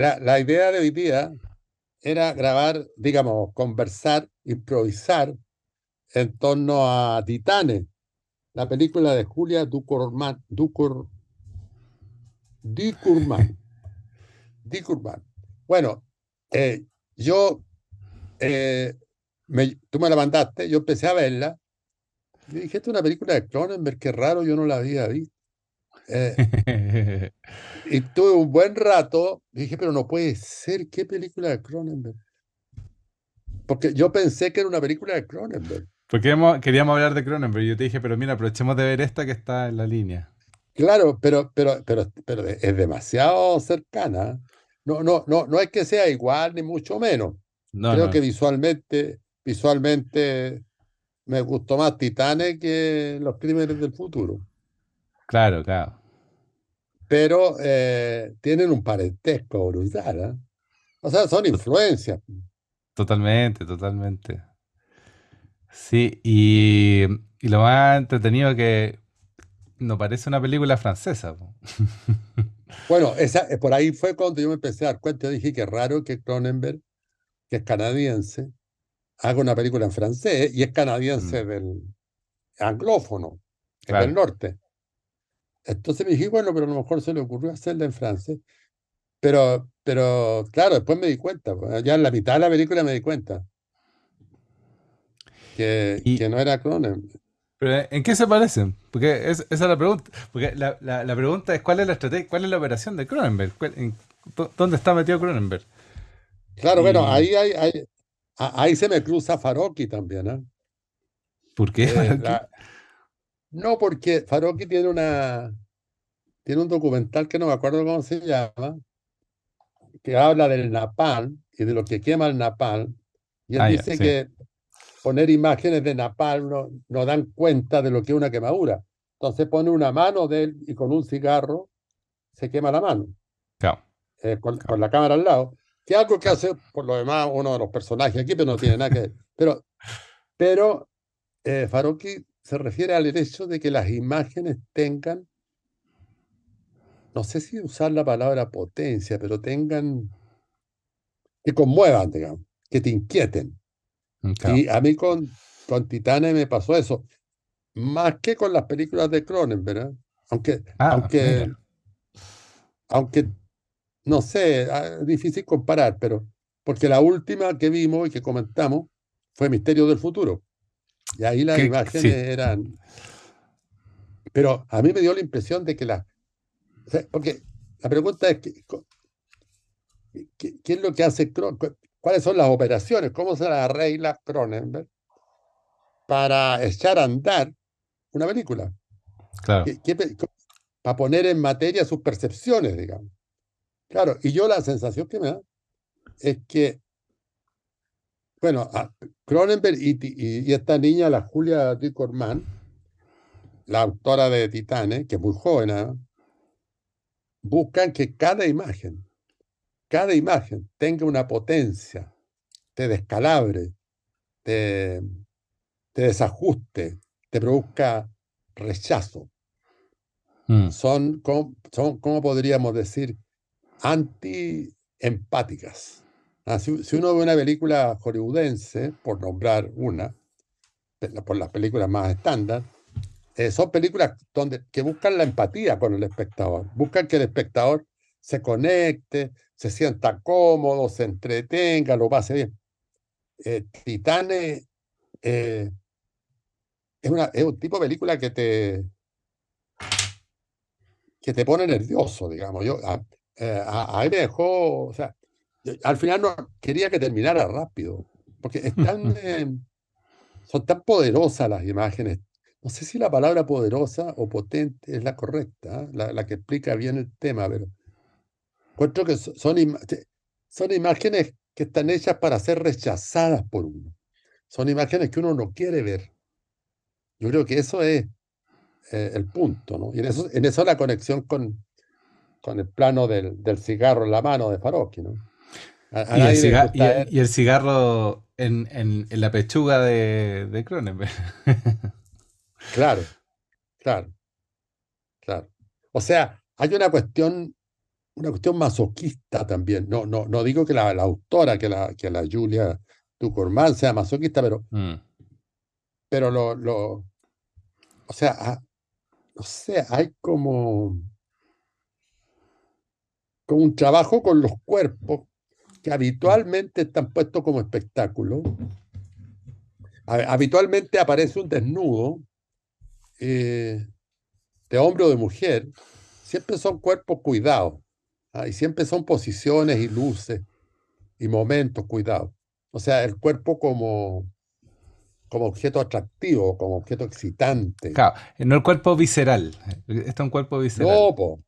La, idea de hoy día era grabar, digamos, conversar, improvisar en torno a Titanes, la película de Julia Ducournau, Ducour, Ducournau, Ducournau. Bueno, eh, yo, eh, me- tú me la mandaste, yo empecé a verla, y dije, esta es una película de Cronenberg, qué raro, yo no la había visto. Eh, y tuve un buen rato, dije, pero no puede ser, ¿qué película de Cronenberg? Porque yo pensé que era una película de Cronenberg. Porque hemos- queríamos hablar de Cronenberg. Yo te dije, pero mira, aprovechemos de ver esta que está en la línea. Claro, pero, pero, pero, pero es demasiado cercana. No, no, no, no es que sea igual, ni mucho menos. No, Creo no. que visualmente, visualmente me gustó más Titanes que Los Crímenes del Futuro. Claro, claro. Pero eh, tienen un parentesco brutal, ¿eh? O sea, son influencias. Totalmente, totalmente. Sí, y, y lo más entretenido que no parece una película francesa. Bueno, esa, eh, por ahí fue cuando yo me empecé a dar cuenta. Yo dije que raro que Cronenberg, que es canadiense, haga una película en francés y es canadiense Mm, del anglófono, es del norte. Entonces me dije, bueno, pero a lo mejor se le ocurrió hacerla en francés. Pero, pero claro, después me di cuenta, pues, ya en la mitad de la película me di cuenta que, Y, que no era Cronenberg. pero ¿en qué se parecen? Porque es- esa es la pregunta. Porque la, la- la pregunta es cuál es la estrategia, cuál es la operación de Cronenberg, ¿Cuál- en- dó- ¿dónde está metido Cronenberg? Claro, bueno, Y ahí, hay, hay- a- ahí se me cruza Farocki también, ¿eh? ¿por qué? Eh, la- no, porque Farocki tiene una, tiene un documental que no me acuerdo cómo se llama, que habla del napalm y de lo que quema el napalm. Y él Ah, dice sí. que poner imágenes de napalm no, no dan cuenta de lo que es una quemadura. Entonces pone una mano de él y con un cigarro se quema la mano, Claro, eh, con, claro, con la cámara al lado. Que es algo que hace, por lo demás, uno de los personajes aquí, pero no tiene nada que ver. Pero, pero eh, Farocki se refiere al hecho de que las imágenes tengan, no sé si usar la palabra potencia, pero tengan, que conmuevan, digamos, que te inquieten. Mm. Y a mí con, con Titanes me pasó eso, más que con las películas de Cronenberg. Aunque, Ah, aunque, mira. aunque, no sé, ah, es difícil comparar, pero porque la última que vimos y que comentamos fue Misterio del Futuro. Y ahí las Que, imágenes sí, eran, pero a mí me dio la impresión de que o sea, porque la pregunta es, ¿qué, qué, qué es lo que hace Cronenberg? ¿Cuáles son las operaciones? ¿Cómo se las arregla Cronenberg para echar a andar una película? claro. ¿Qué- qué pe- co- para poner en materia sus percepciones, digamos. Claro, y yo la sensación que me da es que, bueno, a- Cronenberg y, ti- y- y esta niña, la Julia Ducournau, la autora de Titanes, que es muy joven, ¿ah? buscan que cada imagen, cada imagen tenga una potencia, te descalabre, te, te desajuste, te produzca rechazo. Mm, Son, como- son, ¿cómo podríamos decir? Anti-empáticas. Ah, si, uno ve una película hollywoodense, por nombrar una, por las películas más estándar, eh, son películas donde, que buscan la empatía con el espectador, buscan que el espectador se conecte, se sienta cómodo, se entretenga, lo pase bien. Eh, Titanes eh, es, es un tipo de película que te, que te pone nervioso, digamos. Yo, a, eh, a- a mí me dejó, al final no quería que terminara rápido, porque eh, son tan poderosas las imágenes. No sé si la palabra poderosa o potente es la correcta, ¿eh? la, la que explica bien el tema, pero encuentro que so- son, imágenes que están hechas para ser rechazadas por uno. Son imágenes que uno no quiere ver. Yo creo que eso es eh, el punto, ¿no? Y en eso, en eso la conexión con, con el plano del, del cigarro en la mano de Farocki, ¿no? A, a Y el, nadie le ciga- y, gusta el- ver, y el cigarro en, en- en la pechuga de, de Cronenberg. claro, claro, claro. O sea, hay una cuestión una cuestión masoquista también. No, no, no digo que la, la autora, que la, que la Julia Tucorman sea masoquista, pero, Mm. pero lo, lo, o sea, ah, no sé, hay como, como un trabajo con los cuerpos que habitualmente están puestos como espectáculo. Ha- Habitualmente aparece un desnudo eh, de hombre o de mujer. Siempre son cuerpos cuidados. ah, Y siempre son posiciones y luces y momentos cuidados. O sea, el cuerpo como, como objeto atractivo, como objeto excitante. Claro, no el cuerpo visceral. Este es un cuerpo visceral. No, po.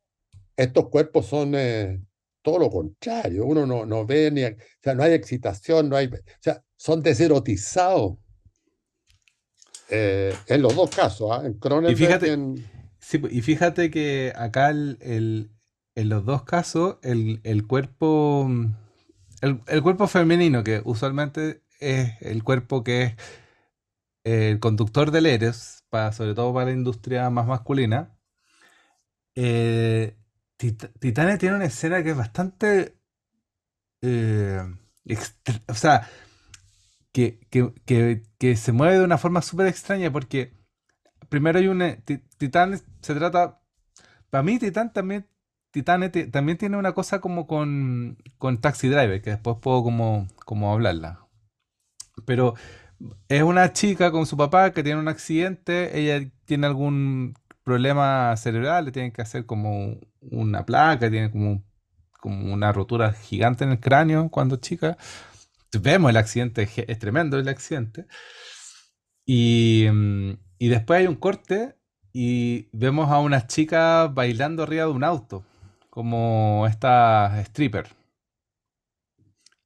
Estos cuerpos son eh, todo lo contrario. Uno no, no ve ni, o sea, no hay excitación, no hay, o sea, son deserotizados. eh, en los dos casos, ¿ah? En Cronenberg fíjate- y en- Sí, y fíjate que acá el- el- en los dos casos el, el cuerpo el, el cuerpo femenino que usualmente es el cuerpo que es el conductor del Eres, para, sobre todo para la industria más masculina. eh, Tit- tiene una escena que es bastante eh, o sea que, que- que- se mueve de una forma súper extraña porque primero hay un Ti- Titán se trata para mí Titán también también tiene una cosa como con, con Taxi Driver que después puedo como, como hablarla. Pero es una chica con su papá que tiene un accidente ella tiene algún problema cerebral le tienen que hacer como una placa tiene como como una rotura gigante en el cráneo cuando chica vemos el accidente, es tremendo el accidente. Y, mm, y después hay un corte y vemos a unas chicas bailando arriba de un auto, como esta stripper.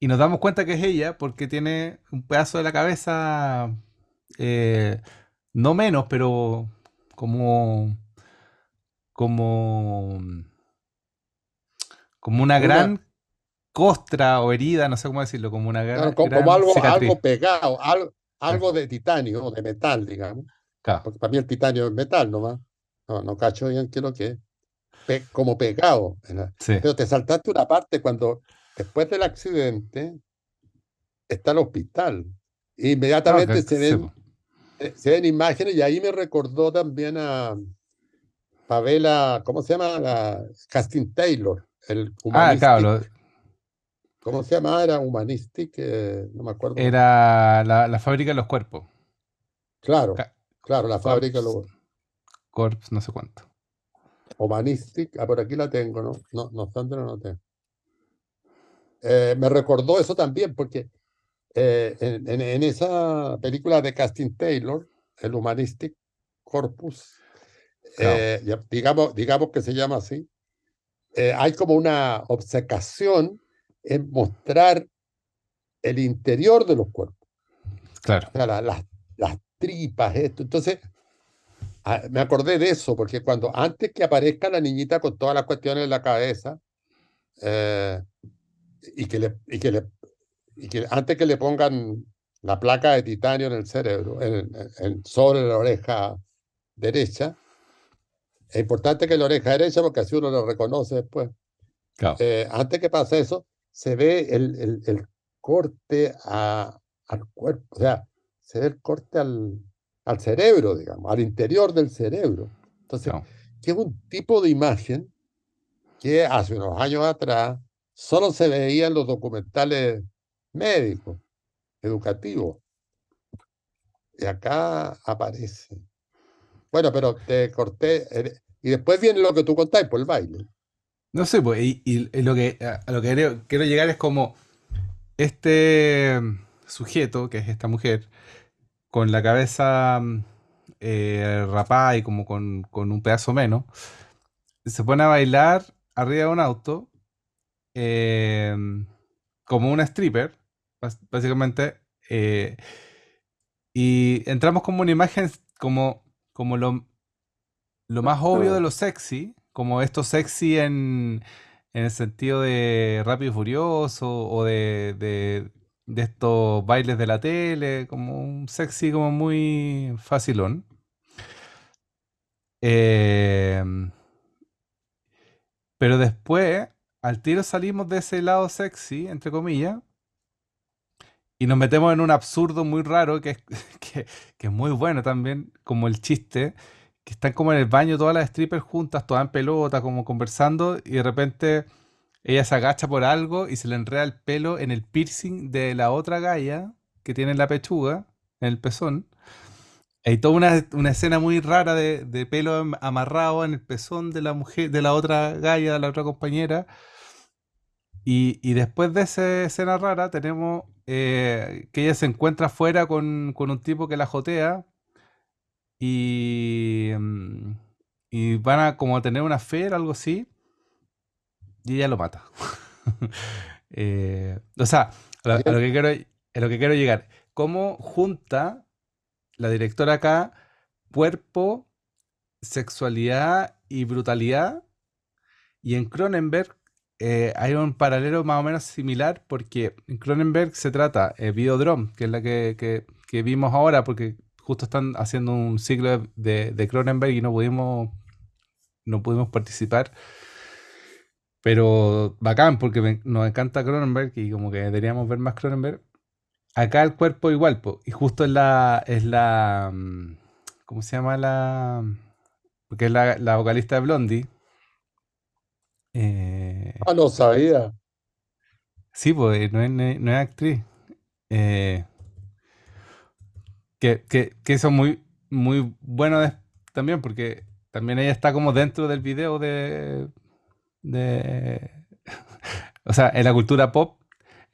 Y nos damos cuenta que es ella porque tiene un pedazo de la cabeza, eh, no menos, pero como, como, como una Una- gran costra o herida, no sé cómo decirlo, como una gran, claro, como, gran como algo, cicatriz. algo pegado, algo, algo de titanio, o de metal, digamos. Claro. Porque para mí el titanio es metal nomás. No, no cacho bien qué es lo que es. Pe- como pegado. Sí. Pero te saltaste una parte cuando, después del accidente, está el hospital. Inmediatamente Ah, que- se ven. Se ven imágenes y ahí me recordó también a Pavela, ¿cómo se llama? La Casting Taylor, el Ah, claro, ¿Cómo se llamaba? Era Humanistic, eh, no me acuerdo. era la, la fábrica de los cuerpos. Claro, Ca- claro, la fábrica, lo, Corps, no sé cuánto. Humanistic, ah, por aquí la tengo, ¿no? No, no obstante, no tengo. Eh, me recordó eso también, porque eh, en, en- en esa película de Casting Taylor, el Humanistic Corpus, eh, digamos, digamos que se llama así, eh, hay como una obcecación en mostrar el interior de los cuerpos, Claro. o sea, la- las, las tripas, esto. Entonces, ah, me acordé de eso, porque cuando antes que aparezca la niñita con todas las cuestiones en la cabeza, eh, y que le, y que le, y que antes que le pongan la placa de titanio en el cerebro, en, en- sobre la oreja derecha, es importante que la oreja derecha, porque así uno lo reconoce después. Claro. Eh, antes que pase eso, se ve el, el- el corte a- al cuerpo, o sea, se ve el corte al, al cerebro, digamos, al interior del cerebro. Entonces, que es un tipo de imagen que hace unos años atrás solo se veía en los documentales médicos, educativos. Y acá aparece. Bueno, pero te corté. eh, Y después viene lo que tú contáis por el baile. No sé, pues, y, lo que, a lo que quiero, quiero llegar es como este mm, sujeto, que es esta mujer, con la cabeza mm, eh, rapada y como con, con un pedazo menos, se pone a bailar arriba de un auto eh, como una stripper, básicamente, eh, y entramos como una imagen como, como lo, lo más obvio de lo sexy, como esto sexy en, en el sentido de Rápido y Furioso o de, de, de estos bailes de la tele, como un sexy como muy facilón. Em, pero después al tiro salimos de ese lado sexy, entre comillas, y nos metemos en un absurdo muy raro que es, que, es muy bueno también, como el chiste, que están como en el baño todas las strippers juntas, todas en pelota, como conversando, y de repente ella se agacha por algo y se le enreda el pelo en el piercing de la otra galla que tiene en la pechuga, en el pezón. Hay toda una, escena muy rara de, de, pelo amarrado en el pezón de la mujer, de la otra galla, de la otra compañera. Y, y después de esa escena rara tenemos eh, que ella se encuentra afuera con, un tipo que la jotea y, mm, y van a como tener una fe, algo así, y ella lo mata. Eh, o sea, a lo, que quiero, a lo que quiero llegar, ¿cómo junta la directora acá cuerpo, sexualidad y brutalidad? Y en Cronenberg eh, hay un paralelo más o menos similar porque en Cronenberg se trata eh, Videodrome, que es la que, vimos ahora, porque justo están haciendo un ciclo de, de Cronenberg y no pudimos, no pudimos participar. Pero bacán, porque nos encanta Cronenberg y como que deberíamos ver más Cronenberg. Acá el cuerpo igual, y justo es la, es la, mm, ¿cómo se llama la? Porque es la vocalista de Blondie, eh, ah, no sabía. sí, pues no es, no es actriz. Eh, que, que, que eso es muy, muy bueno también, porque también ella está como dentro del video de, de o sea, en la cultura pop,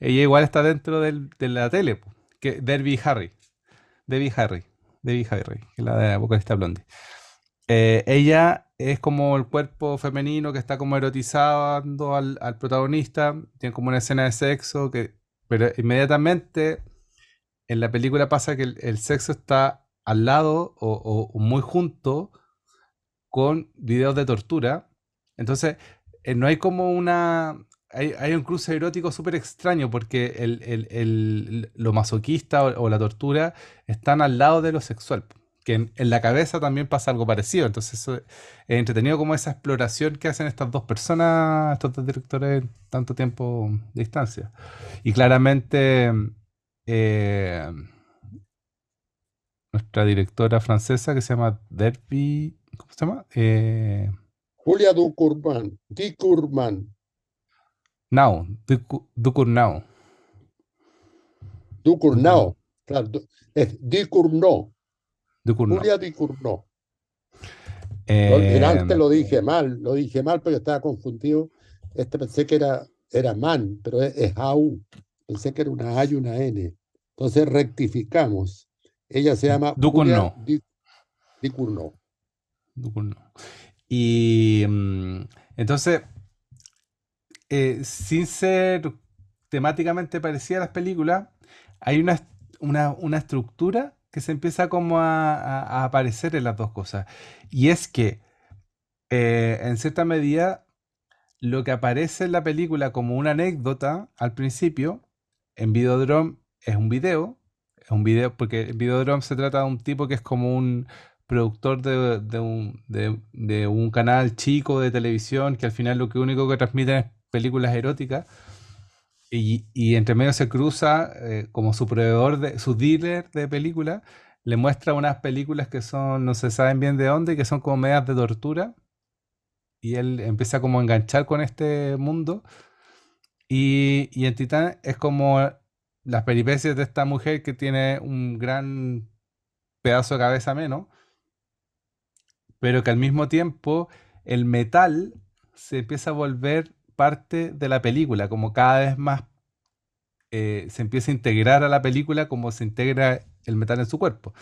ella igual está dentro del- de la tele, que Debbie Harry, Debbie Harry, Debbie Harry, que es la de la vocalista Blondie. Eh, ella es como el cuerpo femenino que está como erotizando al, protagonista, tiene como una escena de sexo, que, pero inmediatamente en la película pasa que el, sexo está al lado o, muy junto con videos de tortura. Entonces, eh, no hay como una... Hay, un cruce erótico súper extraño porque el, lo masoquista o, la tortura están al lado de lo sexual que en, la cabeza también pasa algo parecido. Entonces es entretenido como esa exploración que hacen estas dos personas, estos dos directores en tanto tiempo de distancia. Y claramente eh, nuestra directora francesa que se llama Derby, ¿cómo se llama? Eh, Julia Ducournau. Ducournau. Now, Ducournau. Ducournau. Claro, es Ducournau. Julia Di Curno. Eh, antes lo dije mal, lo dije mal porque estaba confundido. Este pensé que era, era man, pero es, AU. Pensé que era una A y una N. Entonces rectificamos. Ella se llama Julia Di, Di Curno. Y mm, entonces, eh, sin ser temáticamente parecida a las películas, hay una, una, una estructura que se empieza como a, aparecer en las dos cosas. Y es que, eh, en cierta medida, lo que aparece en la película como una anécdota al principio, en Videodrome es un video, es un video, porque Videodrome se trata de un tipo que es como un productor de, un, de, un, canal chico de televisión que al final lo que único que transmite es películas eróticas y, entre medio se cruza eh, como su proveedor, de, su dealer de películas, le muestra unas películas que son, no se saben bien de dónde, que son como medias de tortura. Y él empieza como a enganchar con este mundo. Y, y en Titán es como las peripecias de esta mujer que tiene un gran pedazo de cabeza menos, pero que al mismo tiempo el metal se empieza a volver parte de la película, como cada vez más eh, se empieza a integrar a la película como se integra el metal en su cuerpo.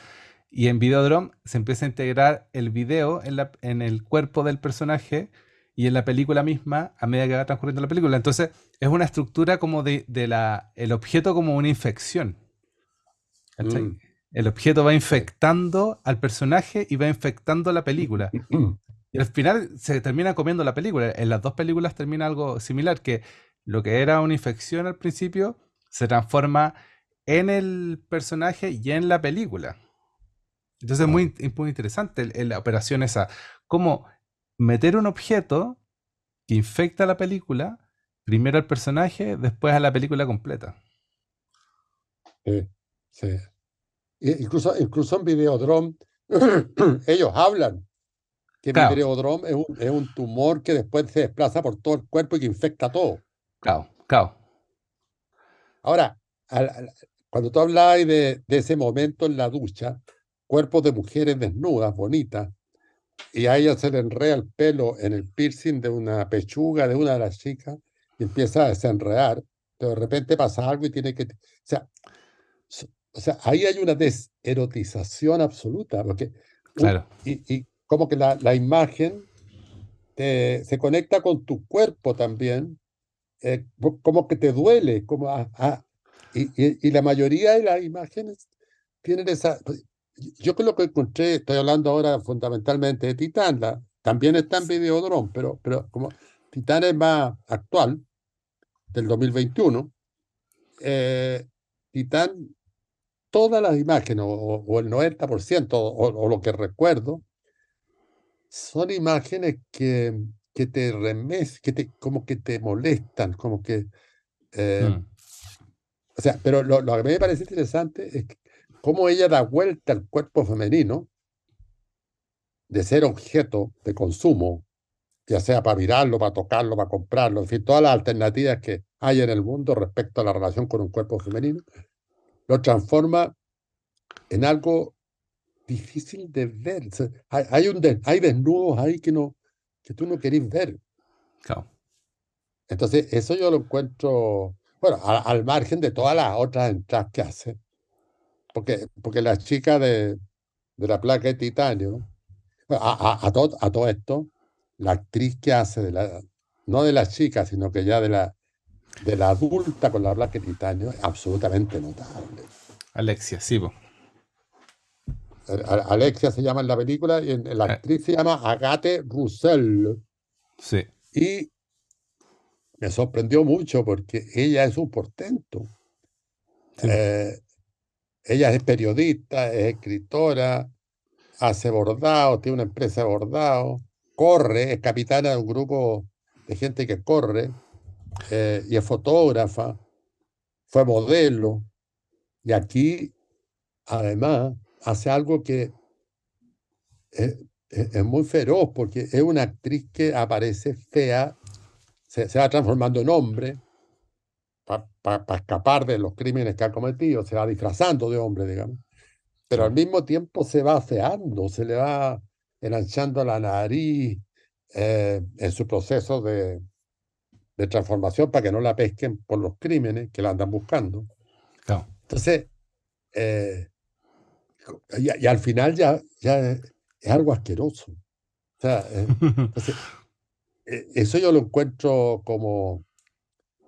Y en Videodrome se empieza a integrar el video en, la, en el cuerpo del personaje y en la película misma a medida que va transcurriendo la película. Entonces es una estructura como de, la, el objeto como una infección. Mm. El objeto va infectando al personaje y va infectando la película. Y al final se termina comiendo la película. En las dos películas termina algo similar, que lo que era una infección al principio se transforma en el personaje y en la película. Entonces es muy, muy interesante la operación esa. Cómo meter un objeto que infecta la película Primero al personaje, después a la película completa. Sí, sí. Incluso, incluso en Videodrome, ellos hablan que Claro, Videodrome es un, es un tumor que después se desplaza por todo el cuerpo y que infecta todo. claro, claro. Ahora, al- al- cuando tú hablabas de, de ese momento en la ducha, cuerpos de mujeres desnudas, bonitas, y a ella se le enreda el pelo en el piercing de una pechuga de una de las chicas y empieza a desenredar, pero de repente pasa algo y tiene que... O sea, so- o sea ahí hay una deserotización absoluta, porque, un- Claro. y, y como que la, la imagen te- se conecta con tu cuerpo también, eh, co- como que te duele, como a- a- y, y- y la mayoría de las imágenes tienen esa... pues, Yo creo que encontré, estoy hablando ahora fundamentalmente de Titán, la- también está en Videodrome, pero, pero como Titán es más actual, del 2021, eh, Titán, todas las imágenes, o, o el 90%, o, o lo que recuerdo, son imágenes que, que te remes, que te, como que te molestan, como que... eh, Mm, O sea, pero lo, lo que me parece interesante es cómo ella da vuelta al cuerpo femenino de ser objeto de consumo, ya sea para mirarlo, para tocarlo, para comprarlo, en fin, todas las alternativas que hay en el mundo respecto a la relación con un cuerpo femenino, lo transforma en algo difícil de ver. O sea, hay, hay, un des- hay desnudos ahí que, no, que tú no querés ver. claro. Entonces, eso yo lo encuentro, bueno, a- al margen de todas las otras entradas que hace. Porque, porque la chica de, de la placa de titanio, a, a, a todo, a todo esto, la actriz que hace de la, no de la chica, sino que ya de la, de la adulta con la placa de titanio, es absolutamente notable. Alexia, sí, po. Alexia se llama en la película y en, en la Eh. actriz se llama Agathe Roussel. Sí. Y me sorprendió mucho porque ella es un portento. Sí. Eh, ella es periodista, es escritora, hace bordado, tiene una empresa de bordado, corre, es capitana de un grupo de gente que corre, eh, y es fotógrafa, fue modelo, y aquí además hace algo que es, es- es muy feroz, porque es una actriz que aparece fea, se, se va transformando en hombre para escapar de los crímenes que ha cometido, se va disfrazando de hombre, digamos pero al mismo tiempo se va afeando, se le va enanchando la nariz eh, en su proceso de, de transformación para que no la pesquen por los crímenes que la andan buscando. Claro. Entonces, eh, y, y al final ya, ya es, es algo asqueroso. O sea, eh, entonces, eh, eso yo lo encuentro como,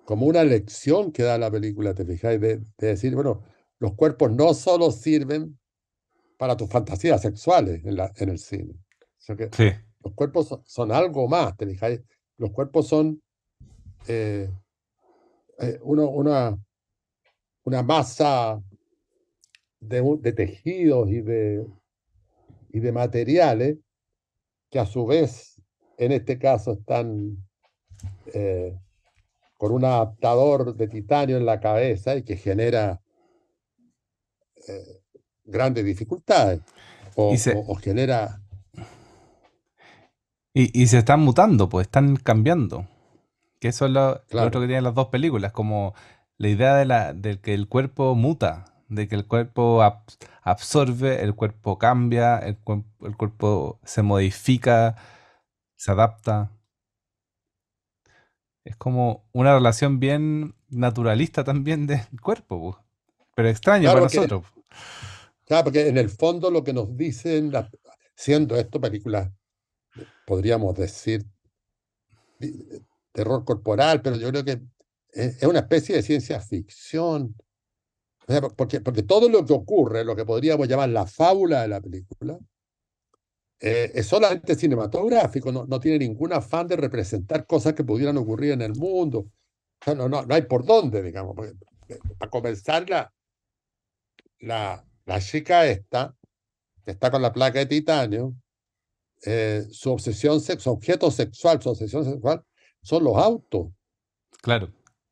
como una lección que da la película, ¿te fijáis? De, de decir, bueno, los cuerpos no solo sirven para tus fantasías sexuales en, la, en el cine. O sea que Sí. los cuerpos son, son algo más, ¿te fijáis? Los cuerpos son eh, eh, uno- una, una masa de, tejidos y de, y de materiales que a su vez, en este caso, están eh, con un adaptador de titanio en la cabeza y que genera eh, grandes dificultades o, Y se- o- o genera Y, y se están mutando, pues están cambiando. Que eso es lo, otro que tienen las dos películas, como la idea de, la, de que el cuerpo muta, de que el cuerpo ab- absorbe, el cuerpo cambia, el, el cuerpo se modifica, se adapta. Es como una relación bien naturalista también del cuerpo, pero extraño Claro para que- nosotros. Claro, porque en el fondo lo que nos dicen, las- siendo esto películas, podríamos decir, terror corporal, pero yo creo que es una especie de ciencia ficción. O sea, porque, porque todo lo que ocurre, lo que podríamos llamar la fábula de la película, eh, es solamente cinematográfico, no, no tiene ningún afán de representar cosas que pudieran ocurrir en el mundo. O sea, no, no, no hay por dónde, digamos. eh, para comenzar, la, la, la chica esta, que está con la placa de titanio, eh, su obsesión, su objeto sexual, su obsesión sexual, son los autos. Claro.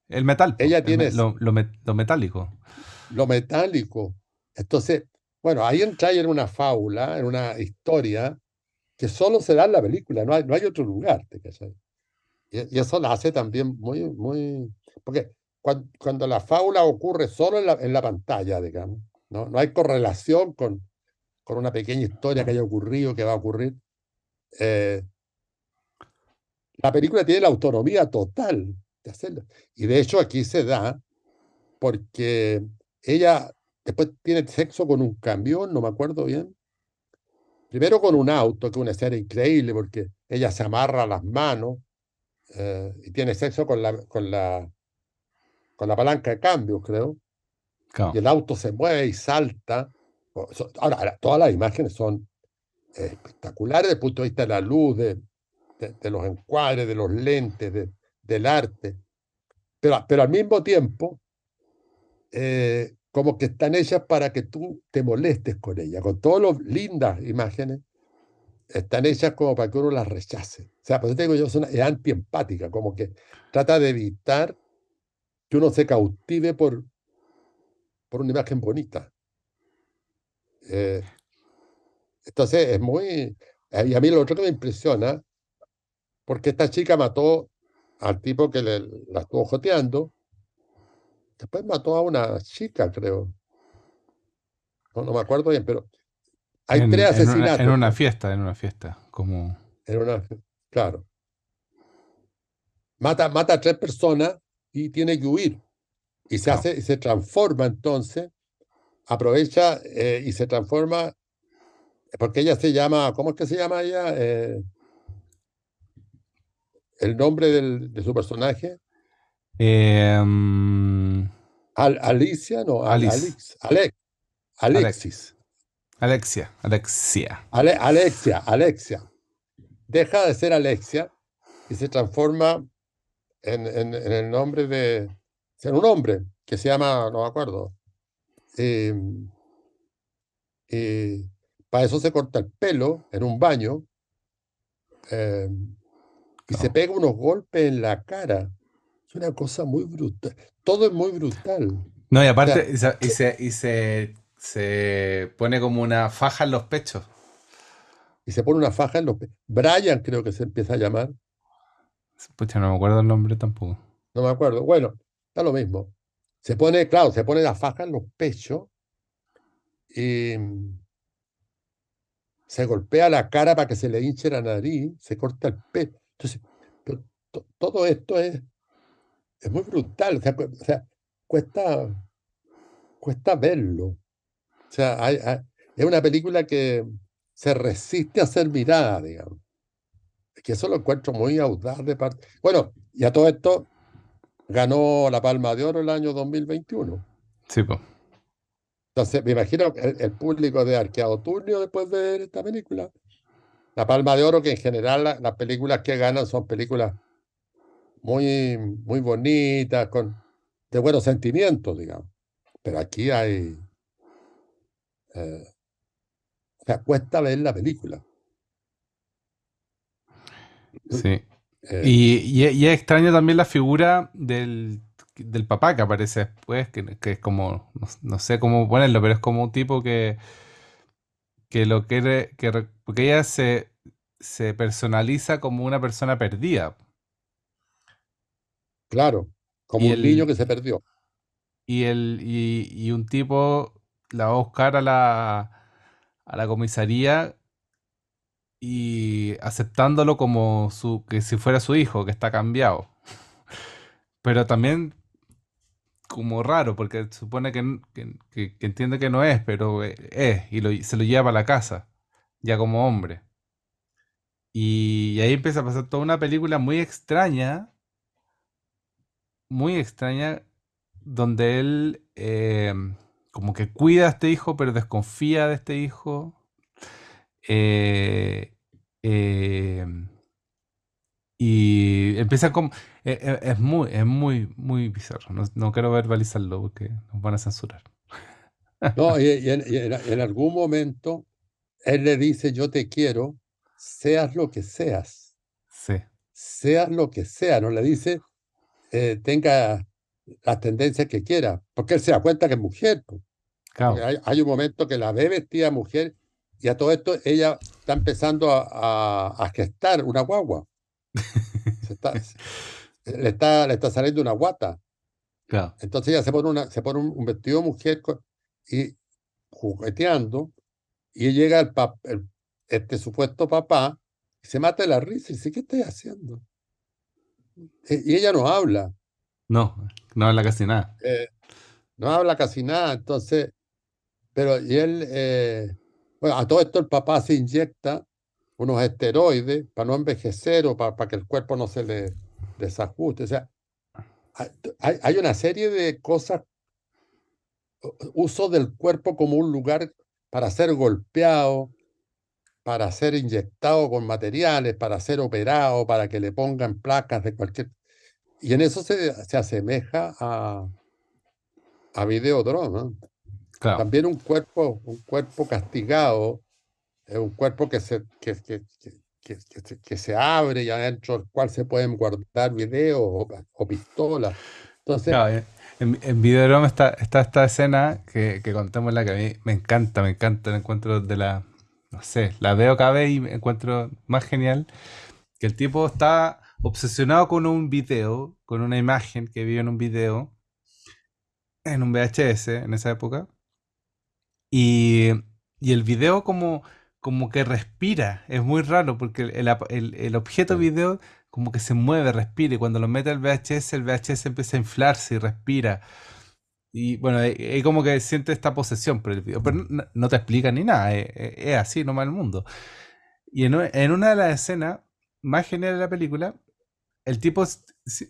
El metal. Ella el tiene lo, lo lo metálico. Lo metálico. Entonces, bueno, ahí entra en una fábula, en una historia que solo se da en la película, no hay, no hay otro lugar, ¿te? Y, y eso la hace también muy, muy... Porque cuan- cuando, la fábula ocurre solo en la, en la pantalla, digamos, ¿no? No hay correlación con, con una pequeña historia que haya ocurrido, que va a ocurrir. eh, la película tiene la autonomía total de hacerlo. Y de hecho aquí se da porque ella después tiene sexo con un camión, no me acuerdo bien. Primero con un auto, que es una escena increíble porque ella se amarra las manos eh, y tiene sexo con la, con la, con la palanca de cambio, creo. Claro. Y el auto se mueve y salta. Ahora, ahora, todas las imágenes son espectaculares desde el punto de vista de la luz, de, de- de los encuadres, de los lentes, de- del arte. Pero, pero al mismo tiempo, eh, como que están hechas para que tú te molestes con ella, con todas las lindas imágenes, están hechas como para que uno las rechace. O sea, por eso te digo yo, son- es antiempática, como que trata de evitar que uno se cautive por, por una imagen bonita. Eh, entonces, es muy... eh, Y a mí lo otro que me impresiona, porque esta chica mató al tipo que la estuvo joteando, después mató a una chica, creo. No, no me acuerdo bien, pero hay en, tres en una, asesinatos. en una fiesta, en una fiesta. Como. En una- claro. Mata, mata a tres personas y tiene que huir. Y se hace, y se transforma entonces, aprovecha eh, y se transforma, porque ella se llama, ¿cómo es que se llama ella? Eh, el nombre del- de su personaje, Eh, Al- Alicia, no, Alice. Alex, Alex, Alexis, Alexia. Alexia. Ale- Alexia, Alexia. Deja de ser Alexia y se transforma en, en- en el nombre de, en un hombre que se llama, no me acuerdo. Eh, y para eso se corta el pelo en un baño eh, y se pega unos golpes en la cara. Es una cosa muy brutal. Todo es muy brutal. No, y aparte, y se, y se, y se, se pone como una faja en los pechos. Y se pone una faja en los... pe- Brian creo que se empieza a llamar. Pucha, no me acuerdo el nombre tampoco. No me acuerdo. Bueno, está lo mismo. Se pone, claro, se pone la faja en los pechos y mm, se golpea la cara para que se le hinche la nariz, se corta el pelo. Entonces, todo esto es, es muy brutal. O sea, cu- o sea, cuesta, cuesta verlo. O sea, hay- hay- es una película que se resiste a ser mirada, digamos. Es que eso lo encuentro muy audaz de parte. Bueno, y a todo esto ganó la Palma de Oro el año 2021. Sí, pues. Entonces, me imagino que el, el público de Arqueado Turnio después de ver esta película. La Palma de Oro, que en general la- las películas que ganan son películas muy, muy bonitas, con, de buenos sentimientos, digamos. Pero aquí hay... eh, o sea, cuesta ver la película. Sí. Eh, Y, y, y es extraño también la figura del, del papá que aparece después, que, que es como, no, no sé cómo ponerlo, pero es como un tipo que, que lo quiere, que, porque ella se, se personaliza como una persona perdida. Claro, como y un el- niño que se perdió. Y, el, y, y un tipo la va a buscar a la, a la comisaría y aceptándolo como su, que si fuera su hijo, que está cambiado. Pero también como raro, porque supone que, que- que- entiende que no es, pero eh, es, y lo- se lo lleva a la casa, ya como hombre. Y, ahí empieza a pasar toda una película muy extraña, muy extraña, donde él eh, como que cuida a este hijo, pero desconfía de este hijo. Eh, eh, y empieza como... eh, eh, es muy, es muy, muy bizarro. No, no quiero verbalizarlo porque nos van a censurar. No, y, y en, y en- en algún momento él le dice, yo te quiero, seas lo que seas, Sí, seas lo que sea, no le dice, eh, tenga las tendencias que quiera, porque él se da cuenta que es mujer. Hay, un momento que la ve vestida mujer y a todo esto ella está empezando a, gestar una guagua. le, está, le está saliendo una guata. Entonces ella se pone, una, se pone un, vestido de mujer y jugueteando y llega el, el, este supuesto papá y se mata de la risa y dice, ¿qué estoy haciendo? E, y ella no habla. No, no habla casi nada. Eh, no habla casi nada, entonces, pero y él, eh, bueno, a todo esto el papá se inyecta unos esteroides para no envejecer o para, para que el cuerpo no se le desajuste. O sea, hay, hay una serie de cosas, uso del cuerpo como un lugar para ser golpeado, para ser inyectado con materiales, para ser operado, para que le pongan placas de cualquier... Y en eso se, se asemeja a, a Videodrome. También un cuerpo, un cuerpo castigado es un cuerpo que se, que, que, que, que, se abre y adentro del cual se pueden guardar videos o, pistolas. Entonces, en, en Videodrome está, está esta escena que, que contamos la que a mí me encanta, me encanta el encuentro de la, no sé, la veo cada vez y me encuentro más genial, que el tipo está obsesionado con un video, con una imagen que vio en un video, en un VHS en esa época, y, el video como, como que respira, es muy raro porque el, objeto video como que se mueve, respira, y cuando lo mete al VHS, el VHS empieza a inflarse y respira. Y bueno, es como que siente esta posesión por el video, pero no, te explica ni nada, es, así nomás el mundo. Y en, una de las escenas más geniales de la película, el tipo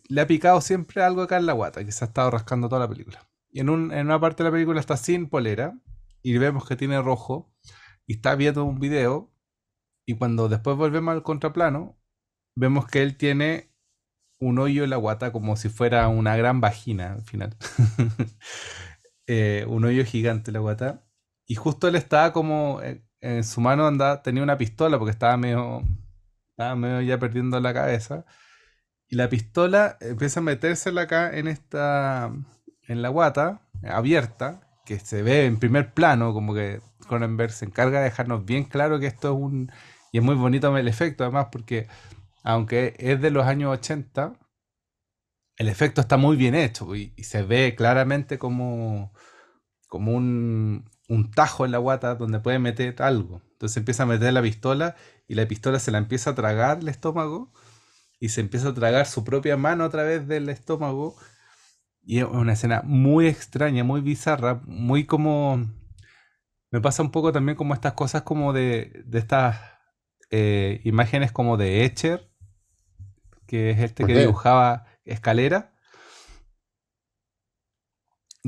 le ha picado siempre algo acá en la guata, que se ha estado rascando toda la película. Y en una parte de la película está sin polera, y vemos que tiene rojo, y está viendo un video, y cuando después volvemos al contraplano, vemos que él tiene un hoyo en la guata como si fuera una gran vagina al final. Eh, un hoyo gigante en la guata. Y justo él estaba como eh, en su mano andaba, tenía una pistola porque estaba medio, estaba medio ya perdiendo la cabeza. Y la pistola empieza a meterse acá en esta, en la guata, abierta, que se ve en primer plano, como que Cronenberg se encarga de dejarnos bien claro que esto es un... Y es muy bonito el efecto además porque aunque es de los años 80, el efecto está muy bien hecho y, se ve claramente como, como un, tajo en la guata donde puede meter algo. Entonces empieza a meter la pistola y la pistola se la empieza a tragar el estómago y se empieza a tragar su propia mano a través del estómago. Y es una escena muy extraña, muy bizarra, muy como... Me pasa un poco también como estas cosas como de, de estas eh, imágenes como de Etcher, que es este que dibujaba escalera,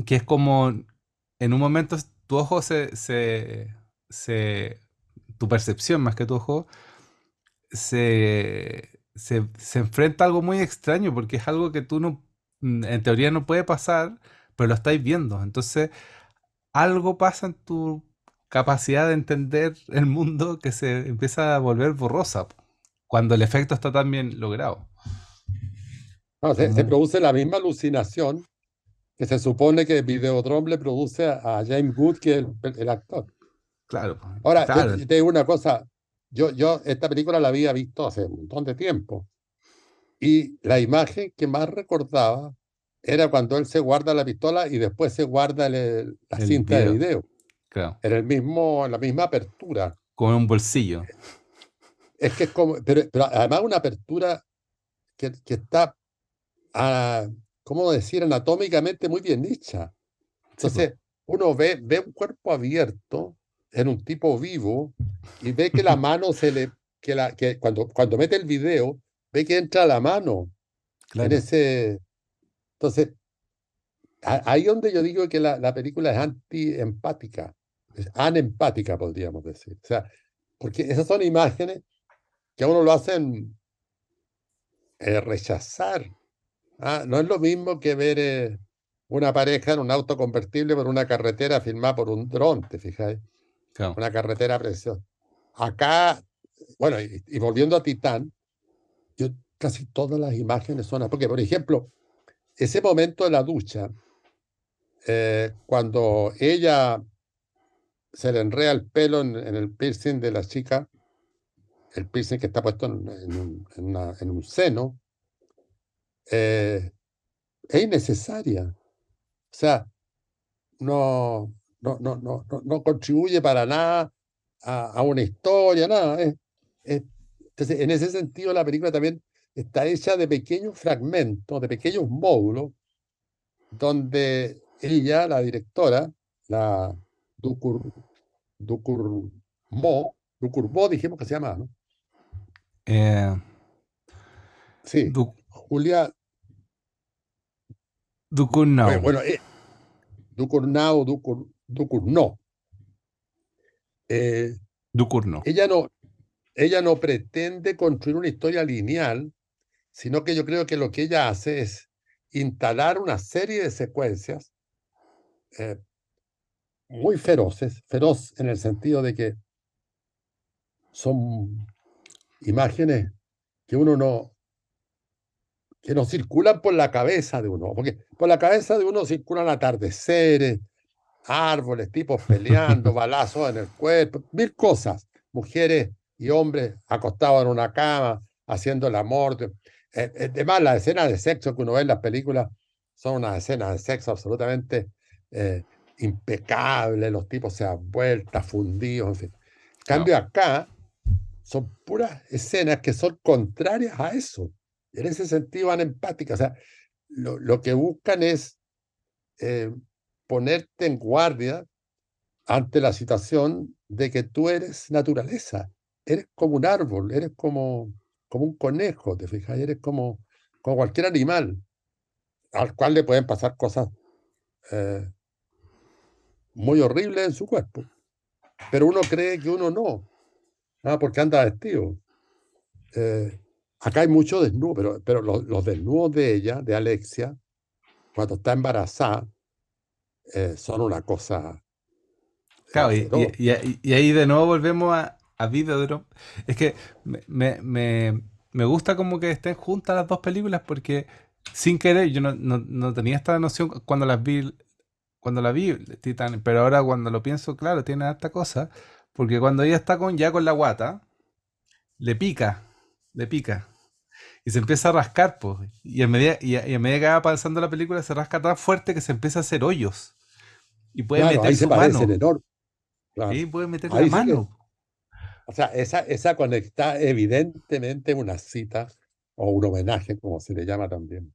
que es como en un momento tu ojo se, se, tu percepción más que tu ojo, se, se, se, enfrenta a algo muy extraño porque es algo que tú no, en teoría no puede pasar, pero lo estáis viendo. Entonces, algo pasa en tu capacidad de entender el mundo que se empieza a volver borrosa cuando el efecto está tan bien logrado. Se, produce la misma alucinación que se supone que Videodrome le produce a, James Wood, que es el, actor. Claro. Ahora, te digo una cosa. Yo, yo esta película la había visto hace un montón de tiempo. Y la imagen que más recordaba era cuando él se guarda la pistola y después se guarda la cinta de video. Claro. Era el mismo, la misma apertura. Como un bolsillo. Es que es como, pero, pero además una apertura que, que está, a, ¿cómo decir?, anatómicamente muy bien hecha. Entonces, uno ve, ve un cuerpo abierto en un tipo vivo y ve que la mano se le, que, la, que cuando, cuando mete el video, ve que entra la mano en ese... Entonces, ahí donde yo digo que la, la película es anti-empática, es anempática, podríamos decir. O sea, porque esas son imágenes que a uno lo hacen eh, rechazar. Ah, no es lo mismo que ver eh, una pareja en un auto convertible por una carretera filmada por un dron, ¿te fijáis? Una carretera preciosa. Acá, bueno, y, volviendo a Titán, yo casi todas las imágenes son, porque por ejemplo, ese momento de la ducha, eh, cuando ella se le enrea el pelo en, el piercing de la chica, el piercing que está puesto en, un, seno, eh, es innecesaria. O sea, no, no, no, no, no, contribuye para nada a, una historia, nada. entonces, en ese sentido, la película también está hecha de pequeños fragmentos, de pequeños módulos, donde ella, la directora, la Dukur, Dukur Mo, Dukur Mo, dijimos que se llama, ¿no? Eh, sí, Julia. Dukur Bueno, bueno eh, Dukur No. Eh. Ella no, ella no pretende construir una historia lineal, sino que yo creo que lo que ella hace es instalar una serie de secuencias eh, muy feroces, feroz en el sentido de que son imágenes que uno no, que no circulan por la cabeza de uno, porque por la cabeza de uno circulan atardeceres, árboles, tipos peleando, balazos en el cuerpo, mil cosas, mujeres y hombres acostados en una cama, haciendo el amor, Además, las escenas de sexo que uno ve en las películas son unas escenas de sexo absolutamente eh, impecables, los tipos se dan vueltas, fundidos, en fin. En cambio, acá son puras escenas que son contrarias a eso. En ese sentido van empáticas. O sea, lo, que buscan es eh, ponerte en guardia ante la situación de que tú eres naturaleza, eres como un árbol, eres como como un conejo, te fijas, eres como, como cualquier animal al cual le pueden pasar cosas eh, muy horribles en su cuerpo. Pero uno cree que uno no, ¿ah? porque anda vestido. Eh, acá hay mucho desnudo, pero, pero los, desnudos de ella, de Alexia, cuando está embarazada, eh, son una cosa. Claro, y, y, ahí de nuevo volvemos a, a Videodrome. Es que me, me, me, gusta como que estén juntas las dos películas porque sin querer yo no, no, tenía esta noción cuando las vi cuando la vi Titan, pero ahora cuando lo pienso, claro, tiene esta cosa, porque cuando ella está con ya con la guata, le pica, le pica. Y se empieza a rascar, pues. Y a medida, y a, medida que va pasando la película, se rasca tan fuerte que se empieza a hacer hoyos. Y puede meter su mano. Sí, puede meter la mano. O sea, esa, esa conecta evidentemente una cita o un homenaje, como se le llama también.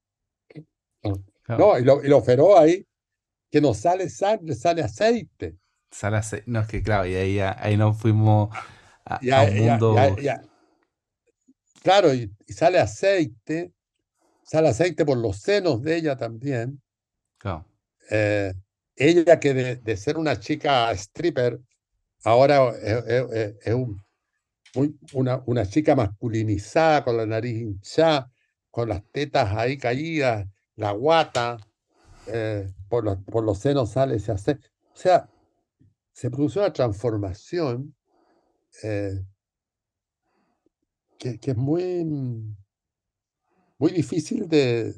No, y lo, y lo feroz ahí, que no sale sangre, sale aceite. Sale aceite. No, es que claro, y ahí, ahí nos fuimos a, un mundo. Claro, y, sale aceite, sale aceite por los senos de ella también. Claro. Eh, ella que de, de, ser una chica stripper ahora es, una, una, chica masculinizada, con la nariz hinchada, con las tetas ahí caídas, la guata, eh, por, los, por los senos sale se hace. O sea, se produce una transformación eh, que, es muy, muy difícil de,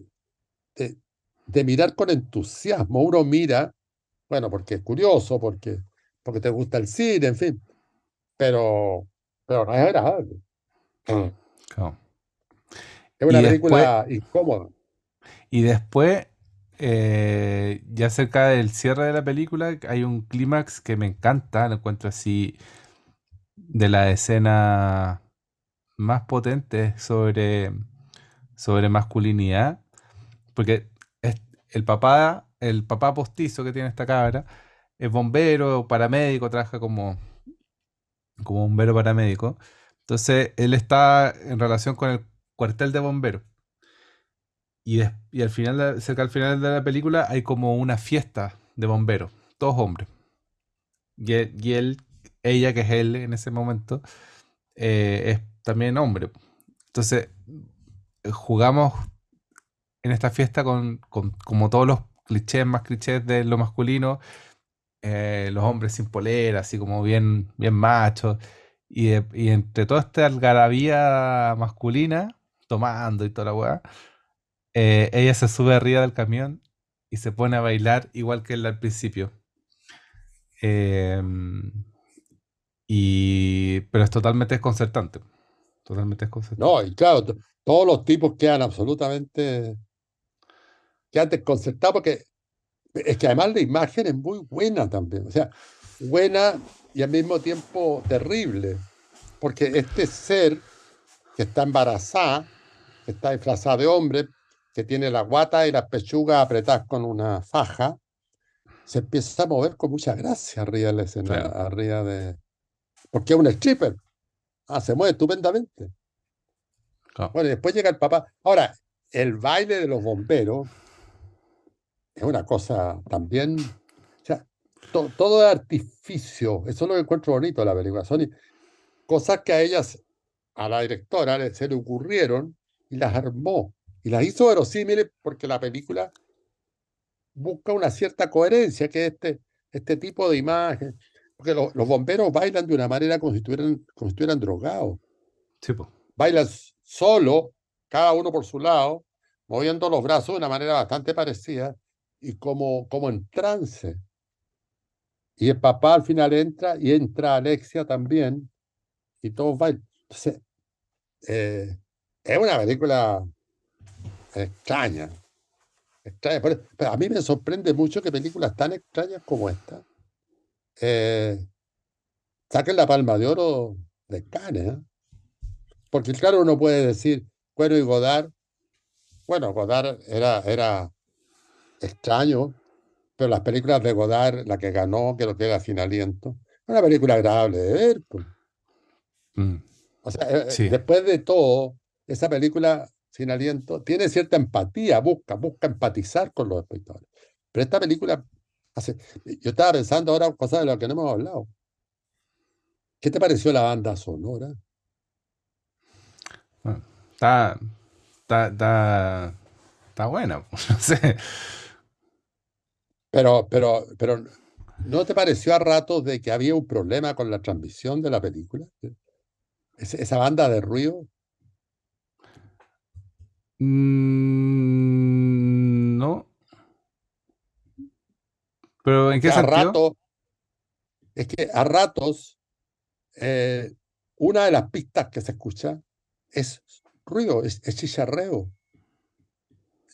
de, de mirar con entusiasmo. Uno mira, bueno, porque es curioso, porque porque te gusta el cine, en fin. Pero, pero no es agradable. Es una película incómoda. Y después, eh, ya cerca del cierre de la película, hay un clímax que me encanta, lo encuentro así de la escena más potente sobre, sobre masculinidad. Porque es el papá, el papá postizo que tiene esta cabra, es bombero, paramédico, trabaja como, como bombero paramédico. Entonces, él está en relación con el cuartel de bomberos. Y, y al final, cerca al final de la película, hay como una fiesta de bomberos, todos hombres. Y él, ella, que es él en ese momento, eh, es también hombre. Entonces, jugamos en esta fiesta con, con como todos los clichés más clichés de lo masculino, eh, los hombres sin polera, así como bien, bien machos. Y, entre toda esta algarabía masculina, tomando y toda la weá, eh, ella se sube arriba del camión y se pone a bailar igual que él al principio. Em, y, pero es totalmente desconcertante. Totalmente desconcertante. No, y claro, todos los tipos quedan absolutamente quedan desconcertados porque es que además la imagen es muy buena también. O sea, buena y al mismo tiempo terrible. Porque este ser que está embarazada, que está disfrazada de hombre, que tiene la guata y las pechugas apretadas con una faja, se empieza a mover con mucha gracia arriba de la escena, arriba de... Porque es un stripper. Se mueve estupendamente. Bueno, y después llega el papá. Ahora, el baile de los bomberos es una cosa también... O sea, todo es artificio. Eso es lo que encuentro bonito de la película. Son cosas que a ellas, a la directora, se le ocurrieron y las armó. Y las hizo verosímiles porque la película busca una cierta coherencia, que es este, este tipo de imagen. Porque los bomberos bailan de una manera como si estuvieran, como si estuvieran drogados. Sí, Bailan solo, cada uno por su lado, moviendo los brazos de una manera bastante parecida y como, como en trance. Y el papá al final entra y entra Alexia también y todos bailan. Entonces, eh, es una película extraña. Pero a mí me sorprende mucho que películas tan extrañas como esta eh, saquen la palma de oro de Cannes. ¿eh? Porque claro, uno puede decir, bueno, y Godard, bueno, Godard era, era extraño, pero las películas de Godard, la que ganó, creo que era Sin Aliento, una película agradable de ver. Pues. Mm. O sea, eh, después de todo, esa película sin aliento, tiene cierta empatía, busca, busca empatizar con los espectadores. Pero esta película hace. Yo estaba pensando ahora cosas de las que no hemos hablado. ¿Qué te pareció la banda sonora? está, está, está, está buena, no sé. Pero, pero, pero, ¿no te pareció a ratos de que había un problema con la transmisión de la película? esa banda de ruido Mm, no. ¿Pero en qué a Rato, es que a ratos eh, una de las pistas que se escucha es ruido, es, chicharreo.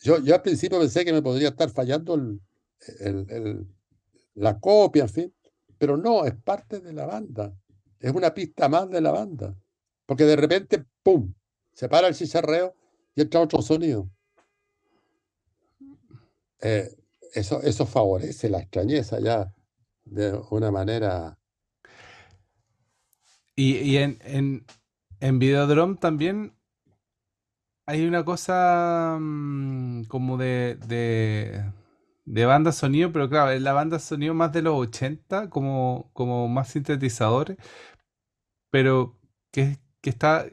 Yo, yo al principio pensé que me podría estar fallando el, la copia, en fin, pero no, es parte de la banda. Es una pista más de la banda. Porque de repente, ¡pum! Se para el chicharreo y entra otro sonido. Eh, eso, eso favorece la extrañeza ya de una manera. Y, en, en, en Videodrome también hay una cosa mm, como de, de, banda sonido, pero claro, es la banda sonido más de los 80, como, como más sintetizadores, pero que, que está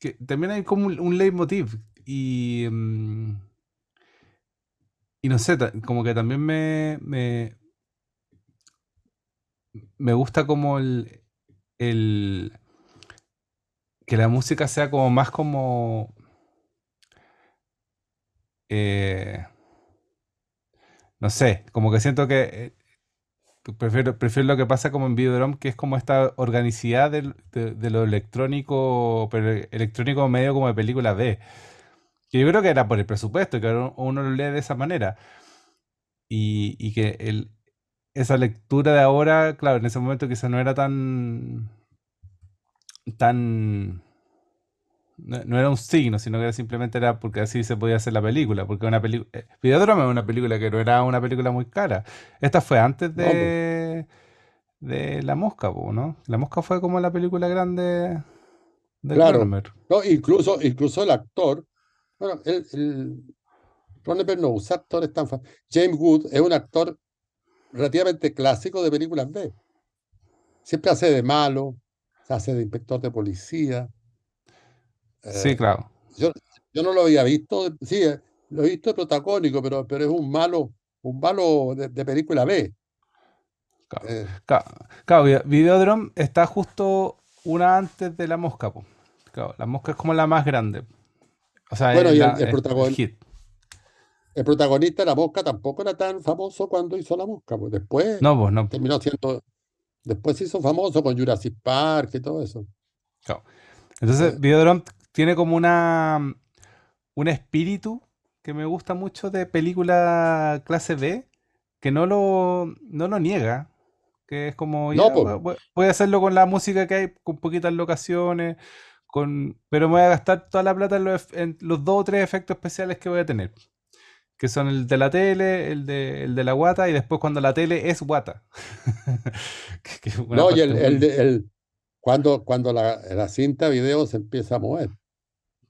que también hay como un, leitmotiv y mm, y no sé, como que también me me, me gusta como el, el que la música sea como más como eh, no sé, como que siento que eh, Prefiero, prefiero lo que pasa como en Videodrome, que es como esta organicidad de, lo electrónico, pero electrónico medio como de película B. Yo creo que era por el presupuesto, que uno lo lee de esa manera. Y, y que el, esa lectura de ahora, claro, en ese momento quizás no era tan. tan no, era un signo, sino que simplemente era porque así se podía hacer la película. Porque una película. Eh, Videodrome es una película que no era una película muy cara. Esta fue antes de. de La Mosca, ¿no? La Mosca fue como la película grande de claro. No, incluso, incluso el actor. Bueno, el, el no usa actores tan James Wood es un actor relativamente clásico de películas B. Siempre hace de malo, hace de inspector de policía Sí, eh, claro. Yo, yo no lo había visto, sí, eh, lo he visto protagónico, pero, pero es un malo, un malo de, película B. Claro, eh, claro, Videodrome está justo una antes de la mosca. Claro, la mosca es como la más grande. O sea, Bueno, es y el, el el el protagonista de La Mosca tampoco era tan famoso cuando hizo La Mosca, pues después No, pues no. terminó siendo, después se hizo famoso con Jurassic Park y todo eso. Claro. Entonces, Eh. Videodrome tiene como una un espíritu que me gusta mucho de película clase B, que no lo, no lo niega. Que es como, No, ya, po. voy- voy- voy a hacerlo con la música que hay, con poquitas locaciones, con, pero me voy a gastar toda la plata en los, ef- en los dos o tres efectos especiales que voy a tener. Que son el de la tele, el de, el de la guata, y después cuando la tele es guata. Que- que No, y el, muy- de- el- cuando, cuando la, la cinta video se empieza a mover.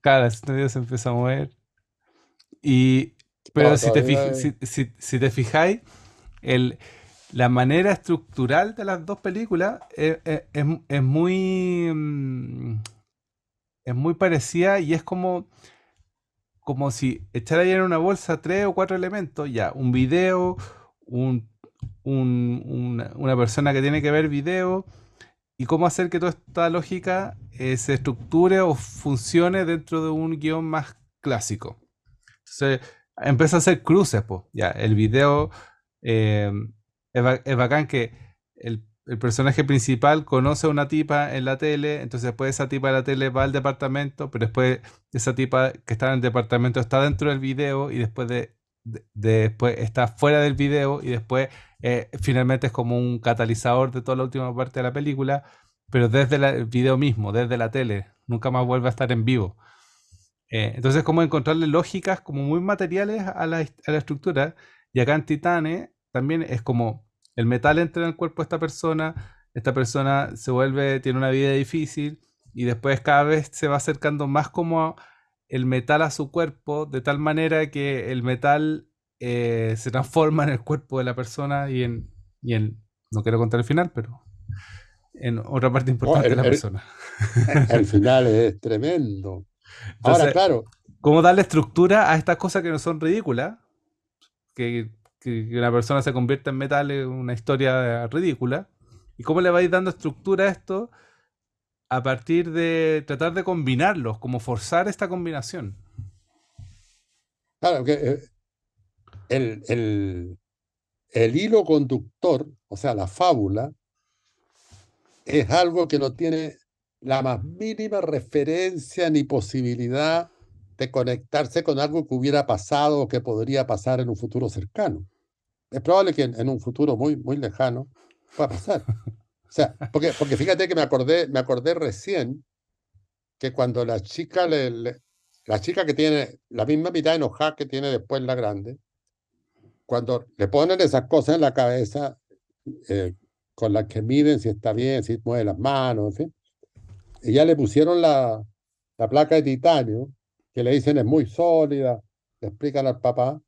Cada estudio se empieza a mover. Y, pero si te, fij- si, si- si te fijáis, el, la manera estructural de las dos películas es, es- es- es muy mm, es muy parecida y es como como si echara en una bolsa tres o cuatro elementos, ya, un video, un, un- una, persona que tiene que ver video, y cómo hacer que toda esta lógica eh, se estructure o funcione dentro de un guion más clásico. Entonces, empieza a hacer cruces, pues. Ya, el video eh, es bacán que el, el personaje principal conoce a una tipa en la tele, entonces después esa tipa de la tele va al departamento, pero después esa tipa que está en el departamento está dentro del video y después de, de- de- después está fuera del video y después eh, finalmente es como un catalizador de toda la última parte de la película, pero desde la- el video mismo, desde la tele, nunca más vuelve a estar en vivo. Eh, entonces, como encontrarle lógicas como muy materiales a la, a la estructura. Y acá en Titanes también es como el metal entra en el cuerpo de esta persona, esta persona se vuelve, tiene una vida difícil y después cada vez se va acercando más como el metal a su cuerpo, de tal manera que el metal eh, se transforma en el cuerpo de la persona y en, y en, no quiero contar el final, pero en otra parte importante el- de la el- persona. El final es tremendo. Ahora, claro, cómo darle estructura a estas cosas que no son ridículas, que, que- una persona se convierta en metal es una historia ridícula, y cómo le vais dando estructura a esto a partir de tratar de combinarlos, como forzar esta combinación. claro que eh, el, el, el hilo conductor, o sea, la fábula, es algo que no tiene la más mínima referencia ni posibilidad de conectarse con algo que hubiera pasado o que podría pasar en un futuro cercano. Es probable que en, un futuro muy, muy lejano pueda pasar. O sea, porque, porque fíjate que me acordé, me acordé recién que cuando la chica le- la chica que tiene la misma mitad enojada que tiene después la grande, cuando le ponen esas cosas en la cabeza, eh, con las que miden si está bien, si mueve las manos, en fin, y ya le pusieron la, la placa de titanio, que le dicen es muy sólida, le explican al papá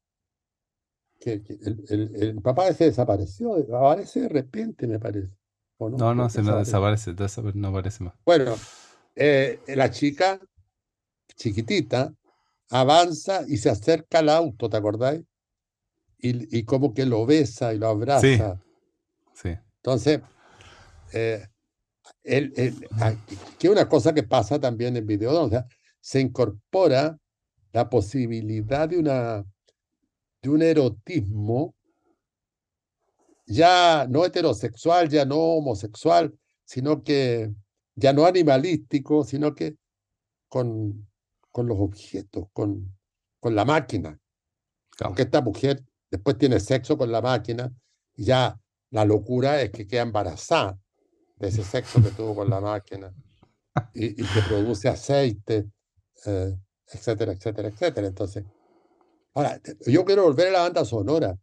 que, que el, el- el papá ese desapareció, aparece de repente, me parece. ¿o no? No, no, ¿Por se no desaparece, desapare- no aparece más. Bueno, eh, la chica, chiquitita, avanza y se acerca al auto, ¿te acordáis? Y, y como que lo besa y lo abraza. Sí. Entonces, eh, el- el- ah, que una cosa que pasa también en video, o sea, se incorpora la posibilidad de una de un erotismo ya no heterosexual, ya no homosexual, sino que ya no animalístico, sino que con, con los objetos, con, con la máquina. Claro. Porque esta mujer después tiene sexo con la máquina y ya la locura es que queda embarazada de ese sexo que tuvo con la máquina y, y que produce aceite, eh, etcétera, etcétera, etcétera. Entonces, ahora, yo quiero volver a la banda sonora.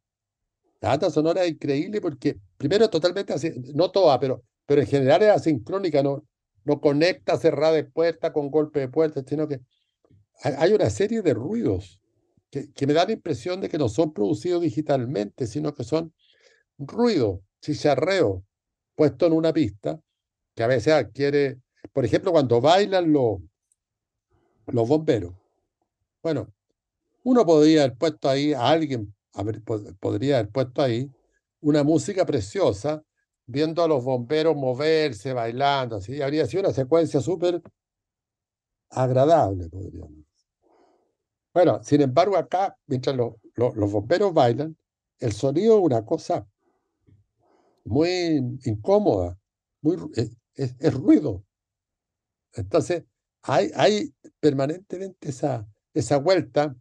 La banda sonora es increíble porque, primero, totalmente no toda, pero, pero en general es asincrónica, no, no conecta cerrada de puerta con golpe de puerta, sino que hay, una serie de ruidos que, que me dan la impresión de que no son producidos digitalmente, sino que son ruido, chicharreo, puesto en una pista, que a veces adquiere, por ejemplo, cuando bailan los, los bomberos. Bueno, uno podría haber puesto ahí, a alguien podría haber puesto ahí una música preciosa, viendo a los bomberos moverse, bailando, así, habría sido una secuencia súper agradable, podríamos. Bueno, sin embargo, acá, mientras los, los, bomberos bailan, el sonido es una cosa muy incómoda, muy, es, es- es ruido. Entonces, hay, hay permanentemente esa, esa vuelta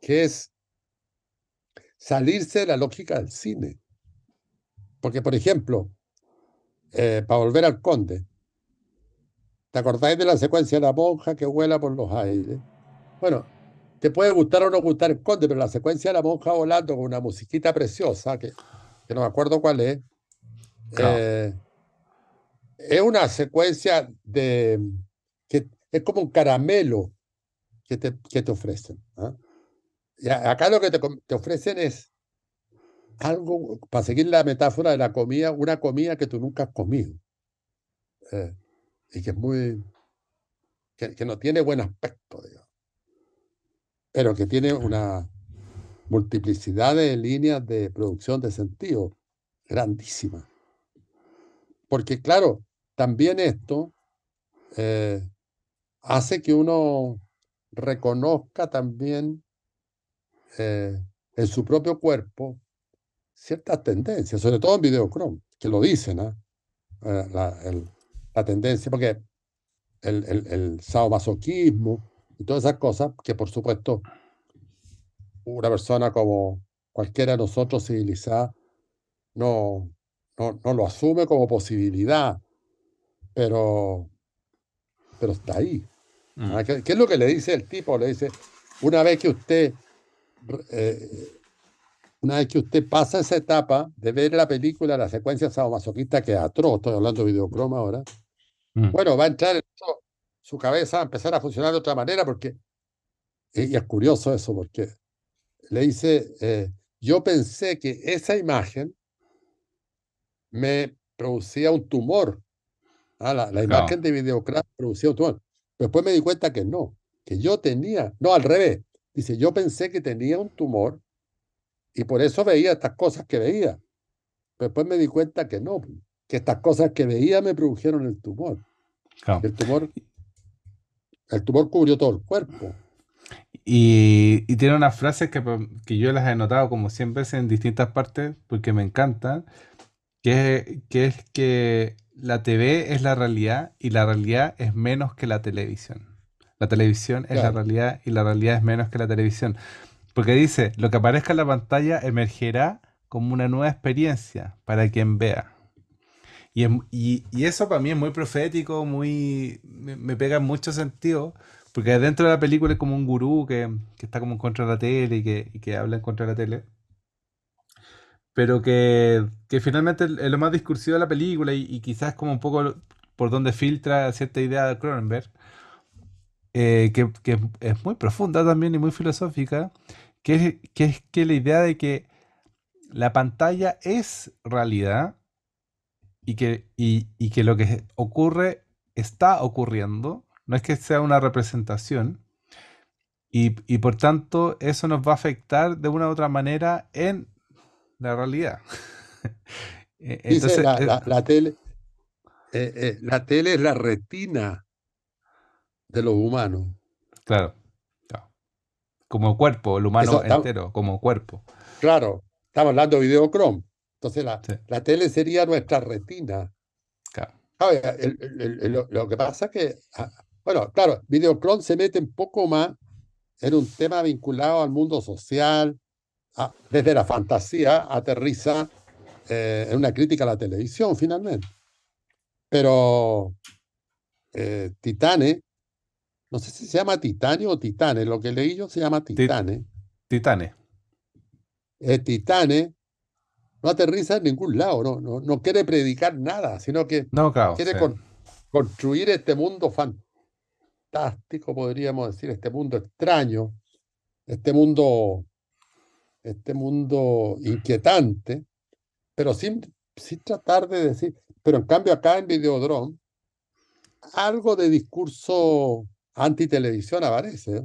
que es salirse de la lógica del cine. Porque, por ejemplo, eh, para volver al conde, ¿te acordáis de la secuencia de la monja que vuela por los aires? Bueno, te puede gustar o no gustar el conde, pero la secuencia de la monja volando con una musiquita preciosa, que, que no me acuerdo cuál es, Claro. eh, es una secuencia de es como un caramelo que te, que te ofrecen. ¿ah? Acá lo que te, te ofrecen es algo, para seguir la metáfora de la comida, una comida que tú nunca has comido. eh, y que es muy, que, que no tiene buen aspecto, digamos, pero que tiene una multiplicidad de líneas de producción de sentido grandísima. Porque claro, también esto eh, hace que uno reconozca también eh, en su propio cuerpo ciertas tendencias, sobre todo en Videochrome, que lo dicen, ¿ah? Eh, la, tendencia, porque el, el, el sadomasoquismo y todas esas cosas, que por supuesto una persona como cualquiera de nosotros civilizada no, no, no lo asume como posibilidad, pero, pero está ahí. Mm. ¿Qué, qué es lo que le dice el tipo? Le dice, una vez que usted eh, una vez que usted pasa esa etapa de ver la película, la secuencia sadomasoquista que es atroz, estoy hablando de videocroma ahora, Mm. bueno, va a entrar en eso, su cabeza va a empezar a funcionar de otra manera porque, y es curioso eso, porque le dice, eh, yo pensé que esa imagen me producía un tumor, ah, la, la Claro. imagen de videocroma producía un tumor, después me di cuenta que no, que yo tenía, no, al revés, dice, yo pensé que tenía un tumor y por eso veía estas cosas que veía. Después me di cuenta que no, que estas cosas que veía me produjeron el tumor. El tumor, el tumor cubrió todo el cuerpo. Y, y tiene unas frases que, pa- que yo las he notado como 100 veces en distintas partes porque me encantan, que, que es que la TV es la realidad y la realidad es menos que la televisión. La televisión es la realidad y la realidad es menos que la televisión. Porque dice, lo que aparezca en la pantalla emergerá como una nueva experiencia para quien vea. Y, y- y eso para mí es muy profético, muy me, me pega en mucho sentido, porque dentro de la película es como un gurú que, que está como en contra de la tele y que, y que habla en contra de la tele, pero que, que finalmente es lo más discursivo de la película y, quizás como un poco por donde filtra cierta idea de Cronenberg, eh, que, que es muy profunda también y muy filosófica, que es, que es que la idea de que la pantalla es realidad y que, y, y que lo que ocurre está ocurriendo, no es que sea una representación, y, y por tanto eso nos va a afectar de una u otra manera en la realidad. Dice Entonces, la, eh, la- la tele, eh, eh, la tele es la retina de los humanos. claro, claro. Como cuerpo, el humano Eso entero, como cuerpo. Claro, estamos hablando de videochrome. Entonces la, Sí. la tele sería nuestra retina. Claro. Claro, el- el- el- el- lo, lo que pasa es que, ah, bueno, claro, videochrome se mete un poco más en un tema vinculado al mundo social, desde la fantasía aterriza eh, en una crítica a la televisión finalmente. Pero eh, Titane, no sé si se llama Titane o Titane, lo que leí yo se llama Titane. Titanes. Eh, Titane no aterriza en ningún lado, no, no, no quiere predicar nada, sino que No, claro. quiere sí. con- construir este mundo fantástico, podríamos decir, este mundo extraño, este mundo, este mundo inquietante, pero sin, sin tratar de decir, pero en cambio acá en Videodrome, algo de discurso antitelevisión aparece.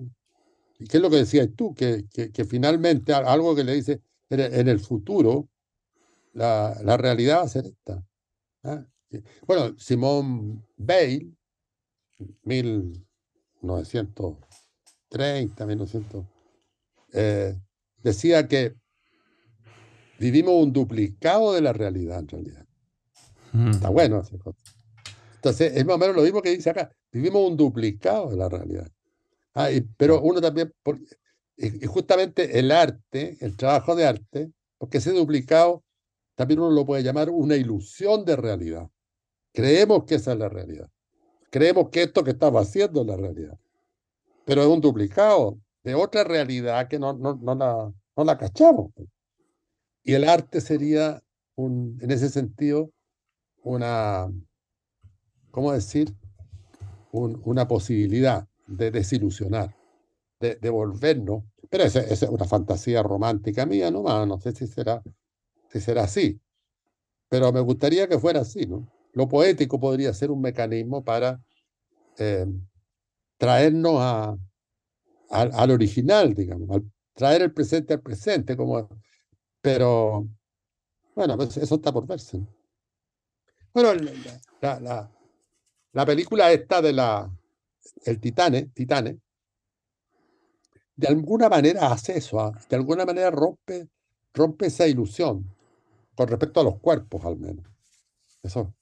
¿Y qué es lo que decías tú? Que, que, que finalmente algo que le dice, en el, futuro, la, la realidad va a ser esta. ¿ah? Bueno, Simón Bale, 1900, 1930, 1900, eh, decía que vivimos un duplicado de la realidad en realidad. Está bueno esa cosa. Entonces, es más o menos lo mismo que dice acá. Vivimos un duplicado de la realidad. Ah, pero uno también, y, justamente el arte, el trabajo de arte, porque ese duplicado también uno lo puede llamar una ilusión de realidad. Creemos que esa es la realidad. Creemos que esto que estamos haciendo es la realidad. Pero es un duplicado de otra realidad que no, no, no, la, no la cachamos. Y el arte sería, un, en ese sentido, una, ¿cómo decir? una posibilidad de desilusionar, de, de volvernos. Pero esa, es una fantasía romántica mía no no sé si será, si será así. Pero me gustaría que fuera así, ¿no? Lo poético podría ser un mecanismo para eh, traernos a, al original, digamos, traer el presente al presente, como, pero bueno, pues eso está por verse. Bueno, la, la, la película esta de la el Titane, Titane, de alguna manera hace eso, ¿ah? de alguna manera rompe, rompe esa ilusión con respecto a los cuerpos al menos. Eso,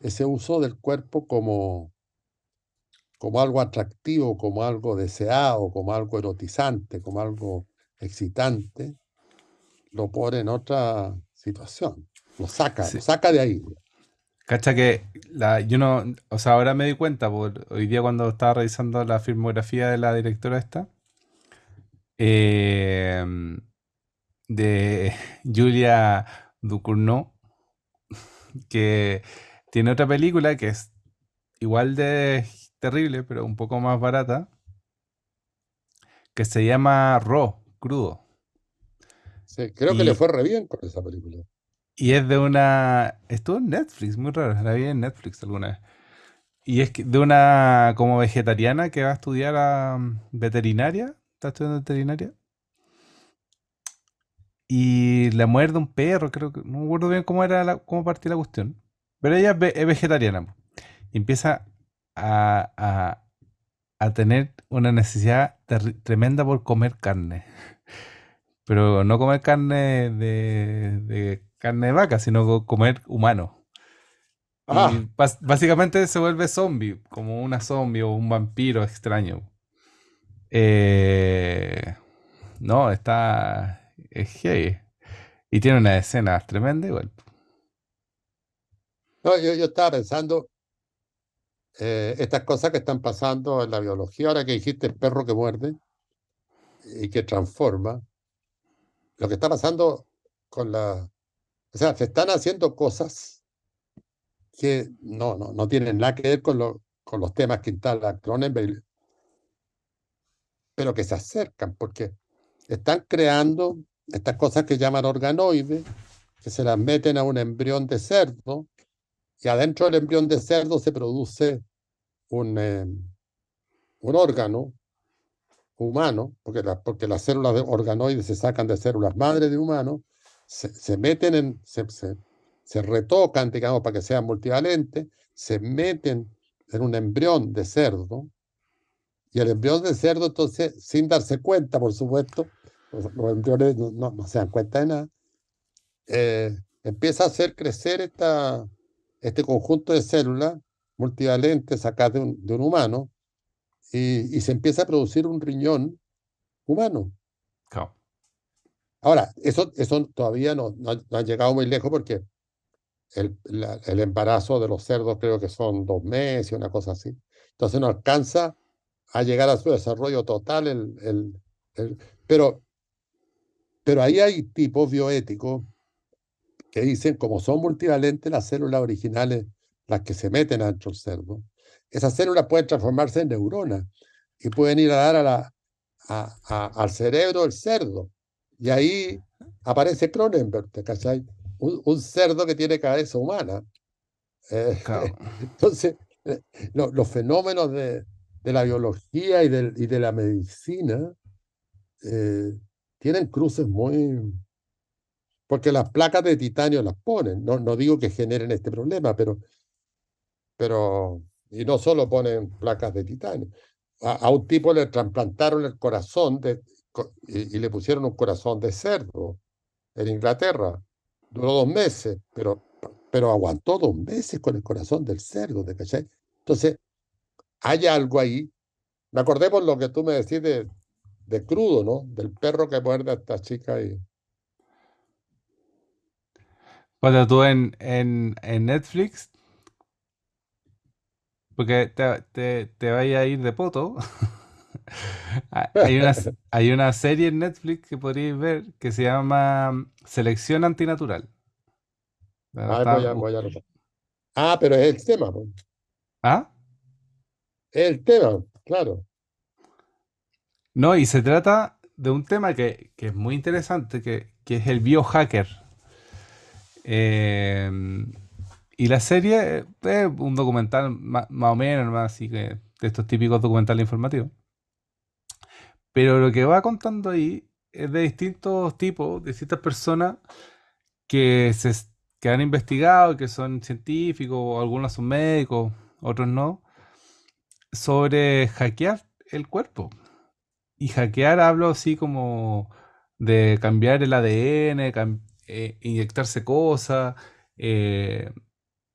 ese uso del cuerpo como, como algo atractivo, como algo deseado, como algo erotizante, como algo excitante, lo pone en otra situación. Lo saca, lo saca de ahí. Cacha que la, yo no, o sea, ahora me di cuenta, por, hoy día cuando estaba revisando la filmografía de la directora esta, em, de Julia Ducournau, que tiene otra película que es igual de terrible, pero un poco más barata, que se llama Raw, crudo. Sí, creo que le fue re bien con esa película. Y es de una. Estuvo en Netflix, muy raro. La vi en Netflix alguna vez. Y es de una como vegetariana que va a estudiar a mm, veterinaria. Está estudiando veterinaria. Y la muerde un perro, creo que. No me acuerdo bien cómo era la, cómo partía la cuestión. Pero ella es, vegetariana. Y empieza a, a, tener una necesidad tremenda por comer carne. Pero no comer carne de carne de vaca, sino comer humano. Ah. básicamente se vuelve zombie, como una zombie o un vampiro extraño. Eh, no, está. Es gay. Y tiene una escena tremenda igual. No, yo, estaba pensando eh, estas cosas que están pasando en la biología, ahora que dijiste el perro que muerde y que transforma, lo que está pasando con la o sea, se están haciendo cosas que no, no, no tienen nada que ver con, con los temas que instala Cronenberg, pero que se acercan, porque están creando estas cosas que llaman organoides, que se las meten a un embrión de cerdo, y adentro del embrión de cerdo se produce un, eh, un órgano humano, porque, porque las células de organoides se sacan de células madre de humano, se, meten en, se, se, retocan, digamos, para que sean multivalentes, se meten en un embrión de cerdo, y el embrión de cerdo, entonces, sin darse cuenta, por supuesto, los, embriones no, no, se dan cuenta de nada, eh, empieza a hacer crecer esta, este conjunto de células multivalentes sacadas de un, de un humano, y, y, se empieza a producir un riñón humano. Ahora, eso, eso todavía no, no, ha llegado muy lejos porque el, el, embarazo de los cerdos creo que son dos meses, una cosa así. Entonces no alcanza a llegar a su desarrollo total. El, el, el, pero, pero ahí hay tipos bioéticos que dicen, como son multivalentes las células originales, las que se meten adentro del cerdo, esas células pueden transformarse en neuronas y pueden ir a dar a la, a, al cerebro del cerdo. Y ahí aparece Cronenberg, ¿cachai? Un, un cerdo que tiene cabeza humana. Eh, entonces, los fenómenos de, de, la biología y, del, y de la medicina eh, tienen cruces muy... Porque las placas de titanio las ponen, no, no digo que generen este problema, pero, pero... Y no solo ponen placas de titanio. a, un tipo le trasplantaron el corazón de, y, le pusieron un corazón de cerdo en Inglaterra. Duró dos meses, pero, pero aguantó dos meses con el corazón del cerdo, ¿de cachai? Entonces, hay algo ahí. Me acordé por lo que tú me decís de, de crudo, ¿no? Del perro que muerde a esta chica ahí. Cuando tú en, en, en Netflix, porque te, te, te vaya a ir de poto, hay, una, hay una serie en Netflix que podríais ver que se llama Selección Antinatural. Ah, ah, pero es el tema. ¿Ah? Es el tema, claro. No, y se trata de un tema que, que es muy interesante, que, que es el biohacker. Eh, y la serie es un documental más, o menos, más así que de estos típicos documentales informativos. Pero lo que va contando ahí es de distintos tipos, distintas personas que, se, que han investigado, que son científicos, algunos son médicos, otros no, sobre hackear el cuerpo. Y hackear hablo así como de cambiar el ADN, eh, inyectarse cosas, eh,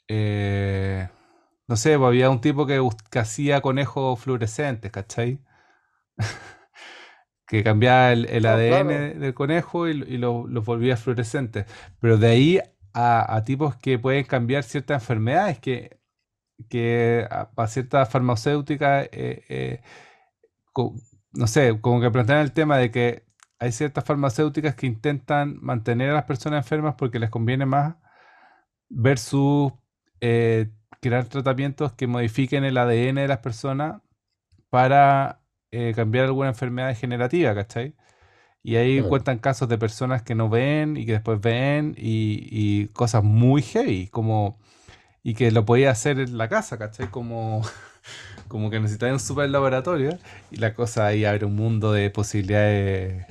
eh, no sé, pues, había un tipo que, hacía conejos fluorescentes, ¿cachai? que cambiaba el, ADN del conejo y, los volvía fluorescentes. Pero de ahí a, tipos que pueden cambiar ciertas enfermedades, que, que para ciertas farmacéuticas, no sé, como que plantean el tema de que hay ciertas farmacéuticas que intentan mantener a las personas enfermas porque les conviene más versus eh, crear tratamientos que modifiquen el ADN de las personas para eh, cambiar alguna enfermedad degenerativa, ¿cachai? Y ahí cuentan casos de personas que no ven y que después ven y, cosas muy heavy, como y que lo podía hacer en la casa, ¿cachai? Como, como que necesitaba un super laboratorio y la cosa ahí abre un mundo de posibilidades,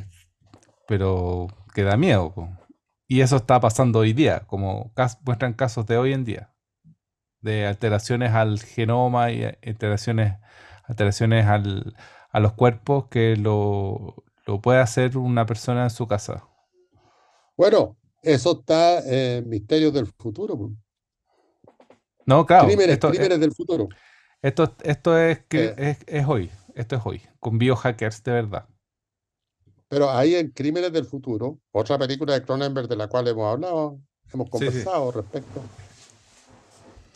pero que da miedo. Y eso está pasando hoy día, como muestran casos de hoy en día de alteraciones al genoma y alteraciones, alteraciones al, a los cuerpos que lo, lo, puede hacer una persona en su casa. Bueno, eso está en Misterios del Futuro. No, claro. Crímenes, del futuro. Esto, esto es, eh. es, es, hoy. Esto es hoy. Con biohackers de verdad. Pero ahí en Crímenes del Futuro, otra película de Cronenberg de la cual hemos hablado, hemos conversado respecto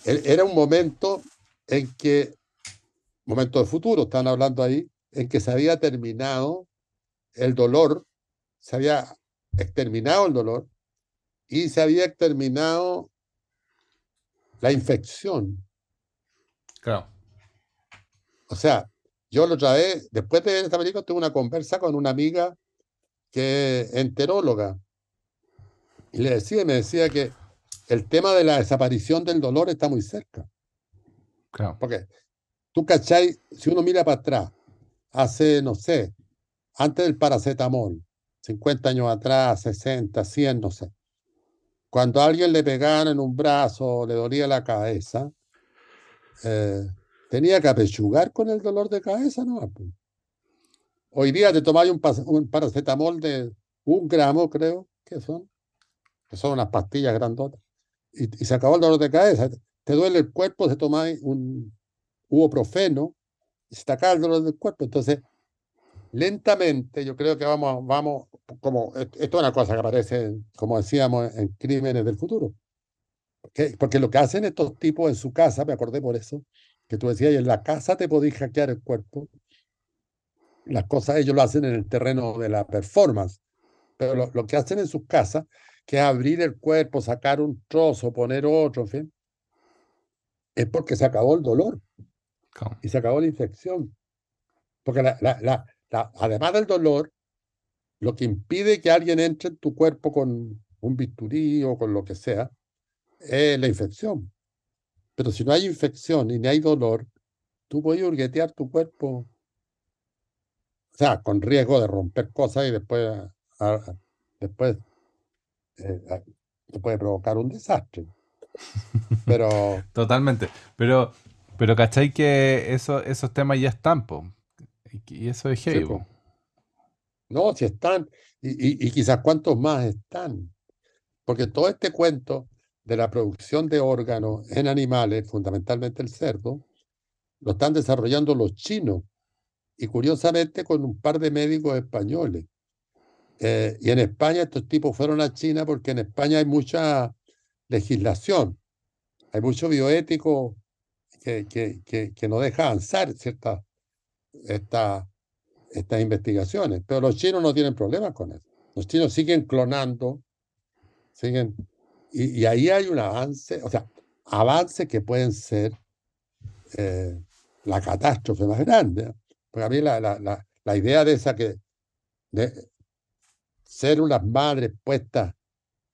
e-, era un momento en que, momento de futuro, están hablando ahí, en que se había terminado el dolor, se había exterminado el dolor y se había exterminado la infección. Claro. O sea, yo lo traje, después de esta película, tuve una conversa con una amiga que es enteróloga. Y le decía, me decía que el tema de la desaparición del dolor está muy cerca. Claro. Porque tú, ¿cachai? Si uno mira para atrás, hace, no sé, antes del paracetamol, 50 años atrás, 60, 100, no sé. Cuando a alguien le pegaban en un brazo, le dolía la cabeza, eh, tenía que apechugar con el dolor de cabeza, ¿no? Hoy día te tomáis un, un paracetamol de un gramo, creo que son, que son unas pastillas grandotas y, se acabó el dolor de cabeza. Te duele el cuerpo, se toma un profeno y se te acaba el dolor del cuerpo. Entonces, lentamente, yo creo que vamos, vamos, como, esto es una cosa que aparece, como decíamos, en crímenes del futuro. Porque, porque lo que hacen estos tipos en su casa, me acordé por eso, que tú decías, en la casa te podías hackear el cuerpo. Las cosas ellos lo hacen en el terreno de la performance, pero lo, lo que hacen en sus casas que abrir el cuerpo, sacar un trozo, poner otro, en fin, es porque se acabó el dolor y se acabó la infección. Porque la, la, además del dolor, lo que impide que alguien entre en tu cuerpo con un bisturí o con lo que sea, es la infección. Pero si no hay infección y ni hay dolor, tú puedes hurguetear tu cuerpo, o sea, con riesgo de romper cosas y después, después eh, puede provocar un desastre. Pero. Totalmente. Pero, pero ¿cachai que eso, esos temas ya están? Y, eso es heavy. no, si están, y, y, quizás cuántos más están. Porque todo este cuento de la producción de órganos en animales, fundamentalmente el cerdo, lo están desarrollando los chinos y curiosamente con un par de médicos españoles. Eh, y en España estos tipos fueron a China porque en España hay mucha legislación, hay mucho bioético que, que, que, que no deja avanzar ciertas esta, estas investigaciones, pero los chinos no tienen problemas con eso. Los chinos siguen clonando, siguen, y, y ahí hay un avance, o sea, avances que pueden ser eh, la catástrofe más grande. Porque a mí la, la, la, la idea de esa que de células madres puestas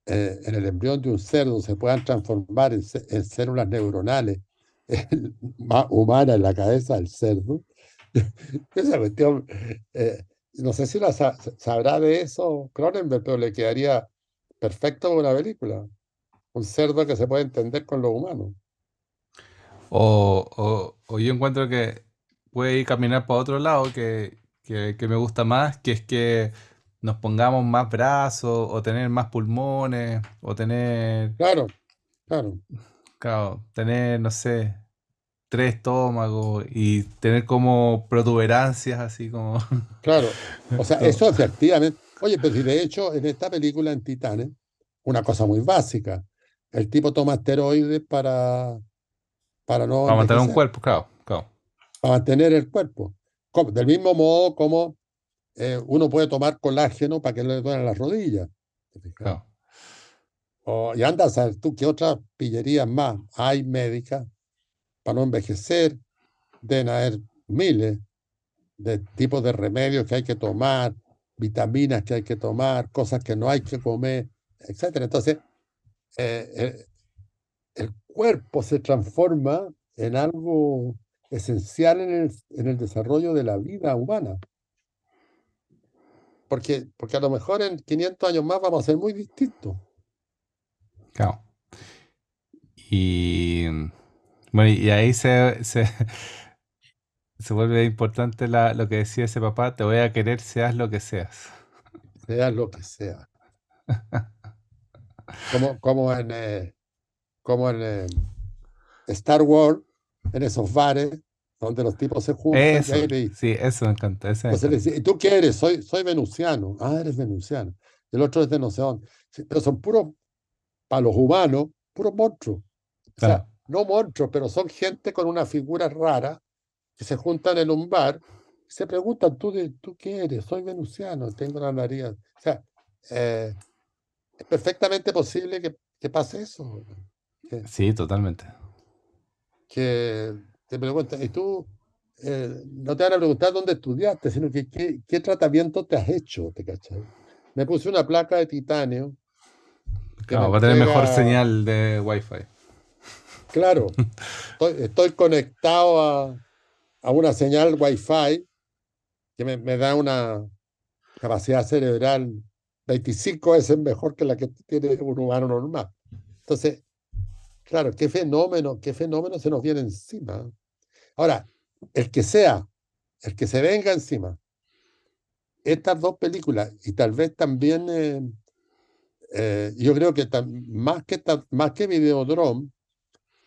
eh, en el embrión de un cerdo se puedan transformar en, en células neuronales humanas en la cabeza del cerdo. Esa cuestión, eh, no sé si la sabrá de eso Cronenberg, pero le quedaría perfecto una película. Un cerdo que se puede entender con lo humano. O, o, yo encuentro que puede ir caminar para otro lado que, que, me gusta más, que es que nos pongamos más brazos, o tener más pulmones, o tener. Claro, claro. Claro, tener, no sé, tres estómagos y tener como protuberancias así como. Claro, o sea, eso efectivamente. Oye, pero si de hecho en esta película en Titanes, una cosa muy básica, el tipo toma esteroides para para no. Para mantener un cuerpo, claro, claro. Para mantener el cuerpo. del mismo modo como eh, uno puede tomar colágeno para que no le duelen las rodillas. O, y anda a saber tú qué otras pillerías más hay médicas para no envejecer. Deben haber miles de tipos de remedios que hay que tomar, vitaminas que hay que tomar, cosas que no hay que comer, etc. Entonces, eh, eh, el cuerpo se transforma en algo esencial en el, en el desarrollo de la vida humana. Porque, porque a lo mejor en 500 años más vamos a ser muy distintos. Claro. Y bueno, y ahí se, se, se vuelve importante la, lo que decía ese papá, te voy a querer seas lo que seas. Seas lo que sea. Como, como en, eh, como en eh, Star Wars, en esos bares donde los tipos se juntan. Eso, sí, eso me encanta. ¿Y tú qué eres? Soy, soy venusiano. Ah, eres venusiano. El otro es de no sé dónde. pero son puros, para los humanos, puros monstruos. O sea, no monstruos, pero son gente con una figura rara que se juntan en un bar y se preguntan, ¿tú, de, ¿tú qué eres? Soy venusiano, tengo la nariz. O sea, eh, es perfectamente posible que, que pase eso. sí, totalmente. Que te preguntan, ¿y tú? Eh, no te van a preguntar dónde estudiaste, sino que qué, qué tratamiento te has hecho, ¿te cachai? Me puse una placa de titanio. Claro, va a tener mejor señal de Wi-Fi. Claro, estoy, conectado a, a, una señal Wi-Fi que me, me, da una capacidad cerebral 25 veces mejor que la que tiene un humano normal. Entonces, claro, qué fenómeno, qué fenómeno se nos viene encima. Ahora, el que sea, el que se venga encima, estas dos películas, y tal vez también, eh, eh, yo creo que más que, más que Videodrome,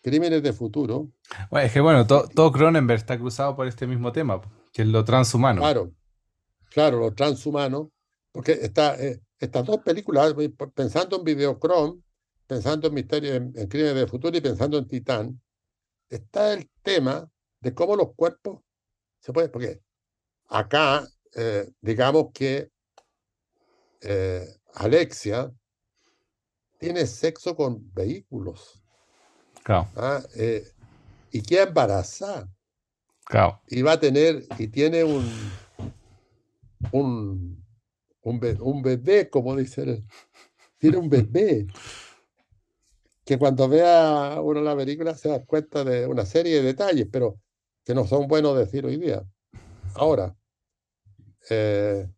Crímenes de futuro. Bueno, es que bueno, todo Cronenberg está cruzado por este mismo tema, que es lo transhumano. Claro, claro, lo transhumano, porque está, eh, estas dos películas, pensando en Videochrome, pensando en Misterio, en, Crímenes de futuro y pensando en Titán, está el tema de cómo los cuerpos se pueden, porque acá, eh, digamos que eh, Alexia tiene sexo con vehículos. Ah, eh, y queda embarazada. Y va a tener, y tiene un, un, un, bebé, como dice Tiene un bebé. Que cuando vea uno la película se da cuenta de una serie de detalles, pero que no son buenos decir hoy día. Ahora, eh,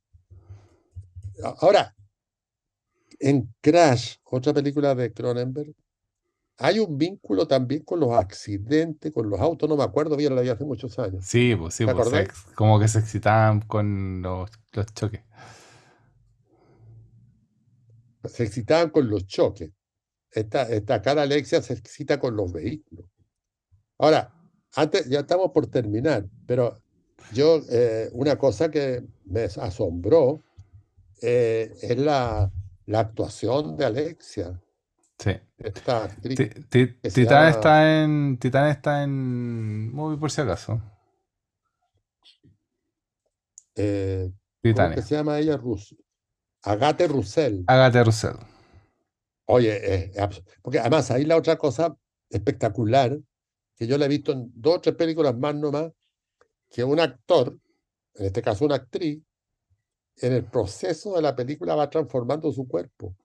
ahora, en Crash, otra película de Cronenberg, hay un vínculo también con los accidentes, con los autos, no me acuerdo bien, lo había hace muchos años. Sí, pues sí, ¿Te pues se- como que se excitaban con los, los choques. Se excitaban con los choques. Esta, esta cara Alexia se excita con los vehículos. Ahora, antes, ya estamos por terminar, pero yo, eh, una cosa que me asombró eh, es la, la actuación de Alexia, Sí. esta Titán está en. Titán está en. Movie por si acaso. eh, ¿cómo que se llama ella? Rus Agathe Roussel. Agatha Russell. Oye, eh, abs- porque además ahí la otra cosa espectacular, que yo la he visto en dos o tres películas más nomás, que un actor, en este caso una actriz, en el proceso de la película va transformando su cuerpo.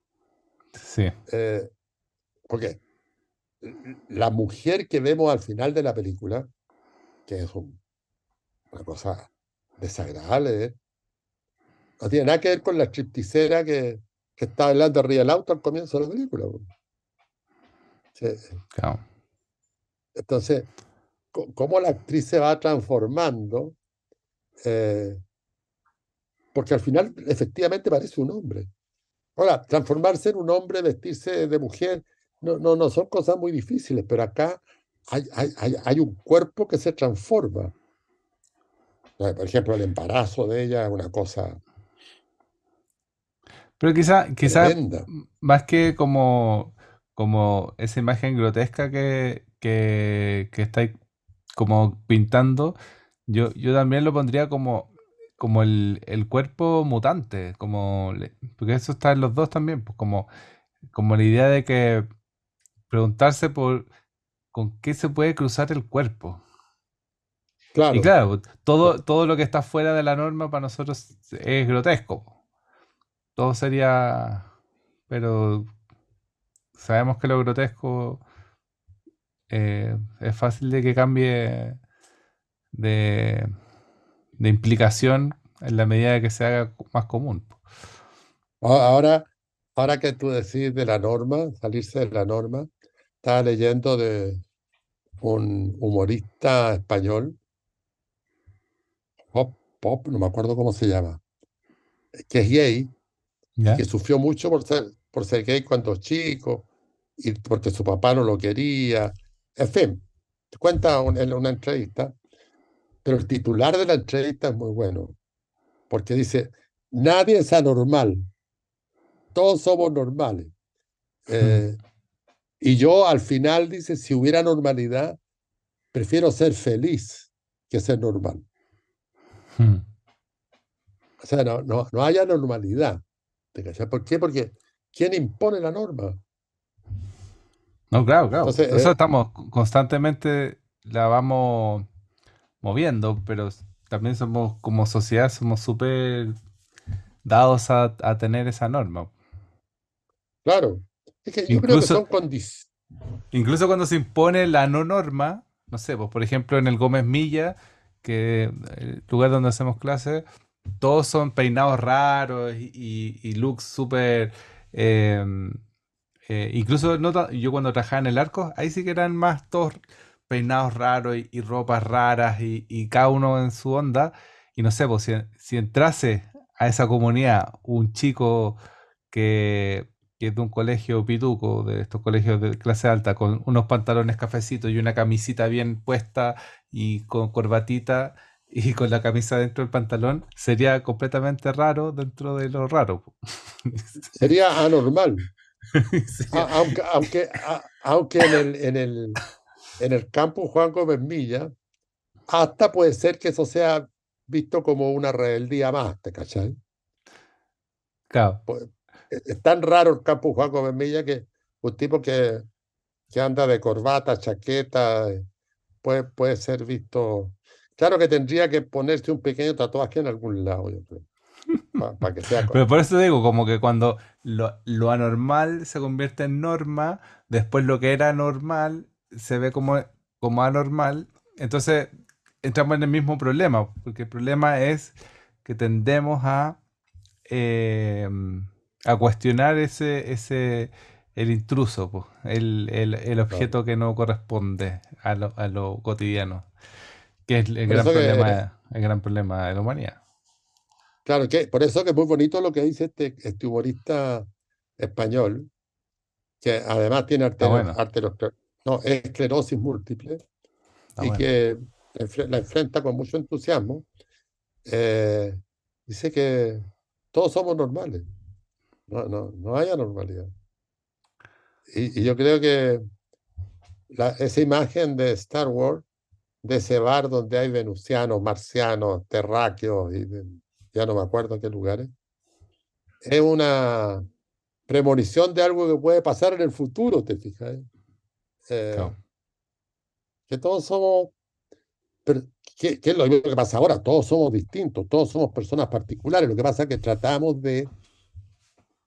Sí. Eh, porque la mujer que vemos al final de la película, que es un- una cosa desagradable, de ver, no tiene nada que ver con la stripticera que, que está hablando arriba del auto al comienzo de la película. po. Sí, Claro. Entonces, cómo la actriz se va transformando, eh, porque al final efectivamente parece un hombre. Ahora, transformarse en un hombre, vestirse de mujer, no, no, no son cosas muy difíciles, pero acá hay, hay, hay, un cuerpo que se transforma. Por ejemplo, el embarazo de ella es una cosa Pero quizá, quizá más que como, como esa imagen grotesca que, que, que estáis como pintando, yo, yo también lo pondría como, como el, el cuerpo mutante, como porque eso está en los dos también, pues como, como la idea de que preguntarse por con qué se puede cruzar el cuerpo. Y Claro, claro, todo, todo lo que está fuera de la norma para nosotros es grotesco. Todo sería, pero sabemos que lo grotesco eh, es fácil de que cambie de, de implicación en la medida de que se haga más común. Ahora, ahora que tú decís de la norma, salirse de la norma, estaba leyendo de un humorista español, Pop, Pop, no me acuerdo cómo se llama, que es gay ¿Ya? que sufrió mucho por ser, por ser gay cuando chico y porque su papá no lo quería. En fin, cuenta un- en una entrevista, pero el titular de la entrevista es muy bueno, porque dice, nadie es anormal, todos somos normales. Eh, y yo al final dice, si hubiera normalidad, prefiero ser feliz que ser normal. Hmm. O sea, no, no, no haya normalidad. ¿Por qué? Porque ¿quién impone la norma? No, claro, claro. Entonces, Eso eh, estamos constantemente la vamos moviendo, pero también somos como sociedad, somos súper dados a, a tener esa norma. claro, es que yo creo que Incluso, son condiciones. incluso cuando se impone la no norma, no sé, pues por ejemplo en el Gómez Milla, que el lugar donde hacemos clases, todos son peinados raros y, looks súper... eh, eh, incluso no yo cuando trabajaba en el arco, ahí sí que eran más todos peinados raros y, ropas raras y, cada uno en su onda. Y no sé, pues si, si entrase a esa comunidad un chico que, que es de un colegio pituco, de estos colegios de clase alta, con unos pantalones cafecitos y una camisita bien puesta y con corbatita y con la camisa dentro del pantalón, sería completamente raro dentro de lo raro. Sería anormal. A- aunque, aunque, a- aunque en el, en el, en el campus Juan Gómez Milla, hasta puede ser que eso sea visto como una rebeldía más, ¿te cachai? Claro. Pues, es tan raro el campus Juan Gómez Milla que un tipo que, que anda de corbata, chaqueta, eh, puede, puede ser visto. Claro que tendría que ponerse un pequeño tatuaje en algún lado, yo creo, para que sea. Pero por eso digo, como que cuando lo, lo anormal se convierte en norma, después lo que era normal se ve como, como anormal, entonces entramos en el mismo problema, porque el problema es que tendemos a, eh, a cuestionar ese, ese, el intruso, el- el objeto que no corresponde a lo, a lo cotidiano, que es el gran que, problema, el gran problema de la humanidad. claro, que por eso que es muy bonito lo que dice este, este humorista español, que además tiene artero- bueno, no, esclerosis múltiple está y bueno. que la enfrenta con mucho entusiasmo. Eh, dice que todos somos normales, no, no, no hay anormalidad. Y, y yo creo que la- esa imagen de Star Wars, de ese bar donde hay venusianos, marcianos, terráqueos, y ya no me acuerdo en qué lugares, es una premonición de algo que puede pasar en el futuro, ¿te fijas? Eh, Claro. que todos somos, pero, ¿qué, qué es lo mismo que pasa ahora? Todos somos distintos, todos somos personas particulares. Lo que pasa es que tratamos de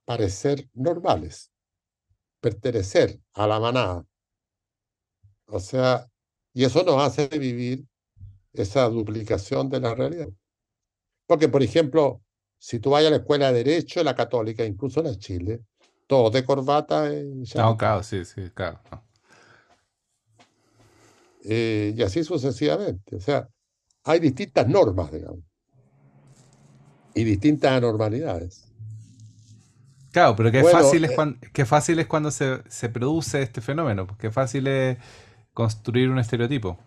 parecer normales, pertenecer a la manada. O sea, y eso nos hace vivir esa duplicación de la realidad. Porque, por ejemplo, si tú vas a la escuela de Derecho, la católica, incluso la Chile, todos de corbata y No, claro, sí, sí, claro. no. eh, y así sucesivamente. O sea, hay distintas normas, digamos, y distintas anormalidades. Claro, pero qué Bueno, fácil es eh, cuando, qué fácil es cuando se, se produce este fenómeno, porque fácil es construir un estereotipo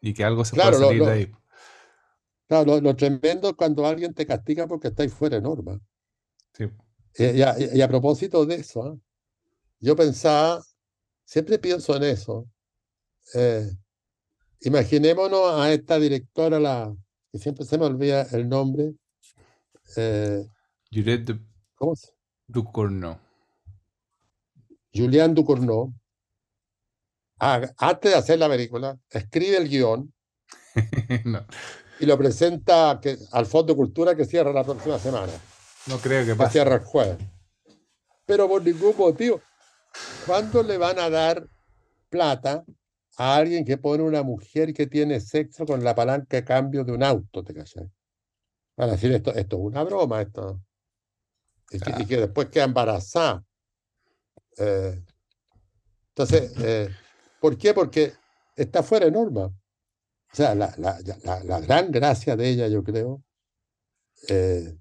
y que algo se pueda claro, lo, salir de ahí. claro, lo, lo tremendo es cuando alguien te castiga porque estáis fuera de norma. Sí. Y, y a, y a propósito de eso, ¿ah? yo pensaba, siempre pienso en eso. eh, imaginémonos a esta directora, la, que siempre se me olvida el nombre, eh, Juliette. Ducournau. Julián Ducournau, haga- antes de hacer la película, escribe el guion No, y lo presenta que, al Fondo Cultura que cierra la próxima semana, no creo que que pase. cierra el jueves. Pero por ningún motivo, ¿cuándo le van a dar plata a alguien que pone una mujer que tiene sexo con la palanca de cambio de un auto? ¿Te cachai? Van a decir, esto, esto es una broma, esto. Y que, y que después queda embarazada. Eh, entonces, eh, ¿por qué? Porque está fuera de norma. O sea, la, la- la- la gran gracia de ella, yo creo, eh,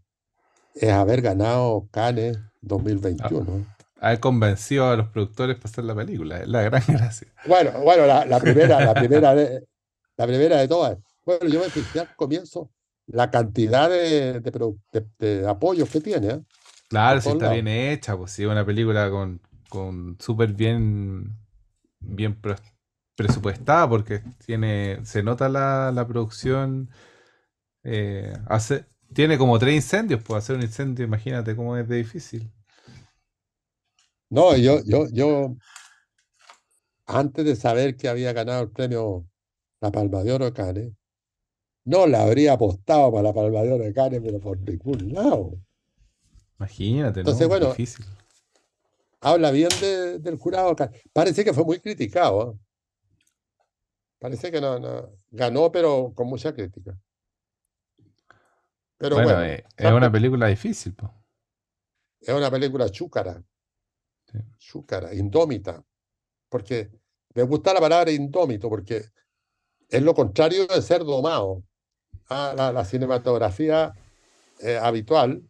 es haber ganado Cannes 2021. Haber convencido a los productores para hacer la película, es la gran gracia. Bueno, bueno, la, primera, la primera de, la primera de todas. Bueno, yo me fijé al comienzo la cantidad de, de produ- de- de apoyos que tiene. ¿eh? Claro, si está bien hecha, pues si es una película con, con súper bien, bien pre- presupuestada, porque tiene, se nota la, la producción, eh, hace, tiene como tres incendios, pues hacer un incendio, imagínate cómo es de difícil. No, yo, yo, yo, antes de saber que había ganado el premio La Palma de Oro de Cannes, no la habría apostado para la Palma de Oro de Cannes, pero por ningún lado. Imagínate, ¿no? Entonces, bueno, Difícil. Habla bien de- del jurado. Parece que fue muy criticado. ¿eh? Parece que no, no, ganó, pero con mucha crítica. Pero Bueno, bueno, eh, es una película difícil, pues. es una película chúcara, Sí. chúcara, indómita, porque me gusta la palabra indómito, porque es lo contrario de ser domado. Ah, la, la cinematografía eh, habitual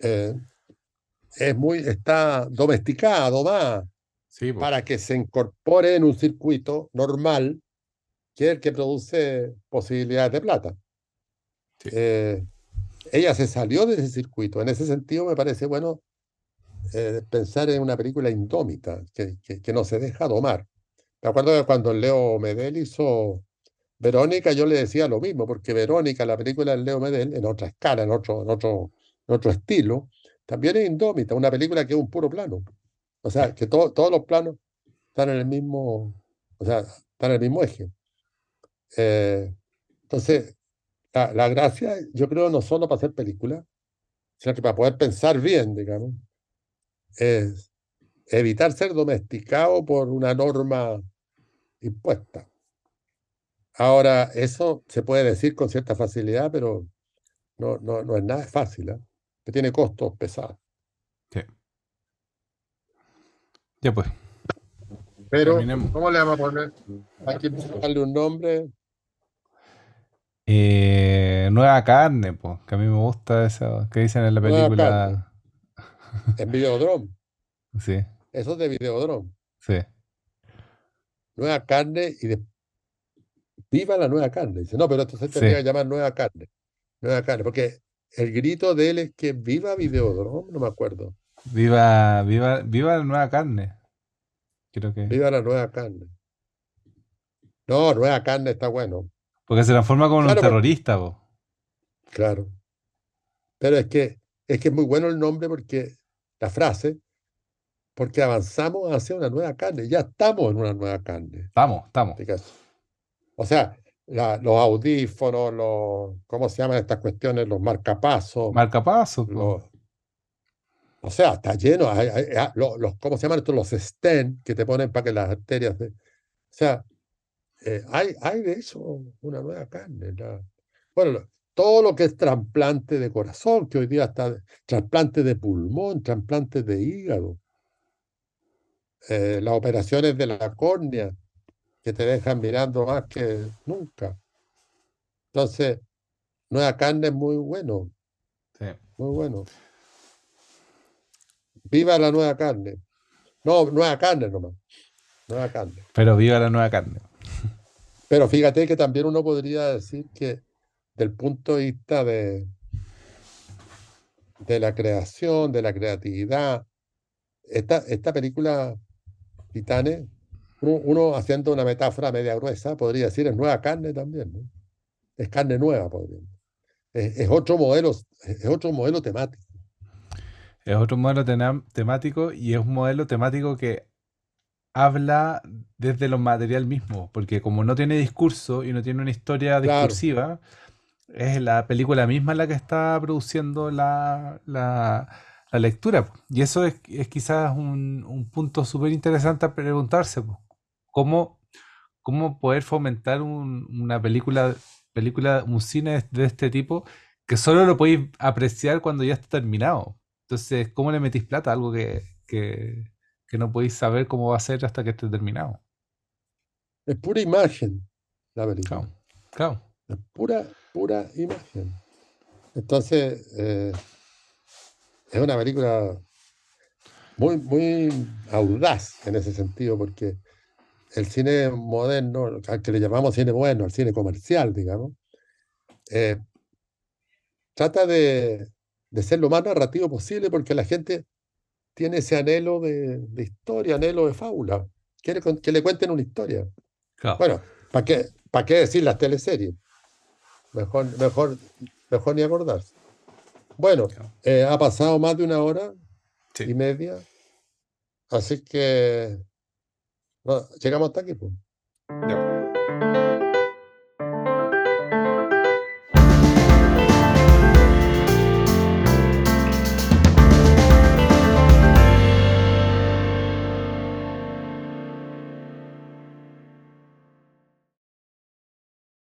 eh, es muy, está domesticada, domada, Sí, pues. para que se incorpore en un circuito normal, que es el que produce posibilidades de plata. Sí. Eh, ella se salió de ese circuito. En ese sentido, me parece bueno eh, pensar en una película indómita, que, que, que no se deja domar. Me acuerdo que cuando Leo Medel hizo Verónica, yo le decía lo mismo, porque Verónica, la película de Leo Medel, en otra escala, en otro, en otro, en otro estilo, también es indómita, una película que es un puro plano. O sea, que todo- todos los planos están en el mismo, o sea, están en el mismo eje. Eh, entonces, la, la gracia, yo creo, no solo para hacer películas, sino que para poder pensar bien, digamos, es evitar ser domesticado por una norma impuesta. Ahora, eso se puede decir con cierta facilidad, pero no, no, no es nada fácil, ¿eh? Que tiene costos pesados. Sí. Ya pues. Pero, Terminemos. ¿cómo le vamos a poner? Hay que darle un nombre. Eh, nueva carne, pues, que a mí me gusta eso que dicen en la película. En Videodrome. Sí, Eso es de Videodrome. sí. Nueva carne y de... Viva la nueva carne. Dice, no, pero esto se Sí. tendría que llamar nueva carne. Nueva carne. Porque el grito de él es que viva Videodrome. No me acuerdo. Viva, viva, viva la nueva carne. Creo que. Viva la nueva carne. No, nueva carne está bueno. Porque se transforma como un Claro, pero- terrorista, po. Claro. Pero es que es que es muy bueno el nombre porque la frase, porque avanzamos hacia una nueva carne. Ya estamos en una nueva carne. Estamos, estamos. O sea, la- los audífonos, los, ¿cómo se llaman estas cuestiones? Los marcapasos, Marcapasos, los, o sea, está lleno. hay- hay- hay- los, los- ¿cómo se llaman estos? Los stents que te ponen para que las arterias. de- o sea, eh, hay, hay de eso una nueva carne. la- bueno, todo lo que es trasplante de corazón, que hoy día está trasplante de pulmón, trasplante de hígado, eh, las operaciones de la córnea, que te dejan mirando más que nunca. Entonces, nueva carne es muy bueno, Sí. muy bueno. Viva la nueva carne. No, nueva carne nomás. Nueva carne. Pero viva la nueva carne. Pero fíjate que también uno podría decir que del punto de vista de, de la creación, de la creatividad, esta, esta película Titanes, uno, haciendo una metáfora media gruesa, podría decir es nueva carne también, ¿no? Es carne nueva, podría. Es, es otro modelo, es otro modelo temático. Es otro modelo temático y es un modelo temático que habla desde lo material mismo, porque como no tiene discurso y no tiene una historia Claro. discursiva, es la película misma la que está produciendo la, la- la lectura. Y eso es, es quizás un, un punto súper interesante a preguntarse. ¿Cómo, cómo poder fomentar un- una película, película, un cine de, este tipo que solo lo podéis apreciar cuando ya está terminado? Entonces, ¿cómo le metís plata a algo que, que, que no podéis saber cómo va a ser hasta que esté terminado? Es pura imagen la película. Claro, claro. Es pura, pura imagen. Entonces, eh, es una película muy, muy audaz en ese sentido, porque el cine moderno, al que le llamamos cine bueno, el cine comercial, digamos, eh, trata de, de ser lo más narrativo posible porque la gente tiene ese anhelo de, de historia, anhelo de fábula. Quiere que le cuenten una historia. claro. Bueno, ¿para qué, para qué decir las teleseries? Mejor, mejor, mejor ni acordarse. Bueno, Claro. eh, ha pasado más de una hora Sí. y media, así que llegamos hasta aquí. pues.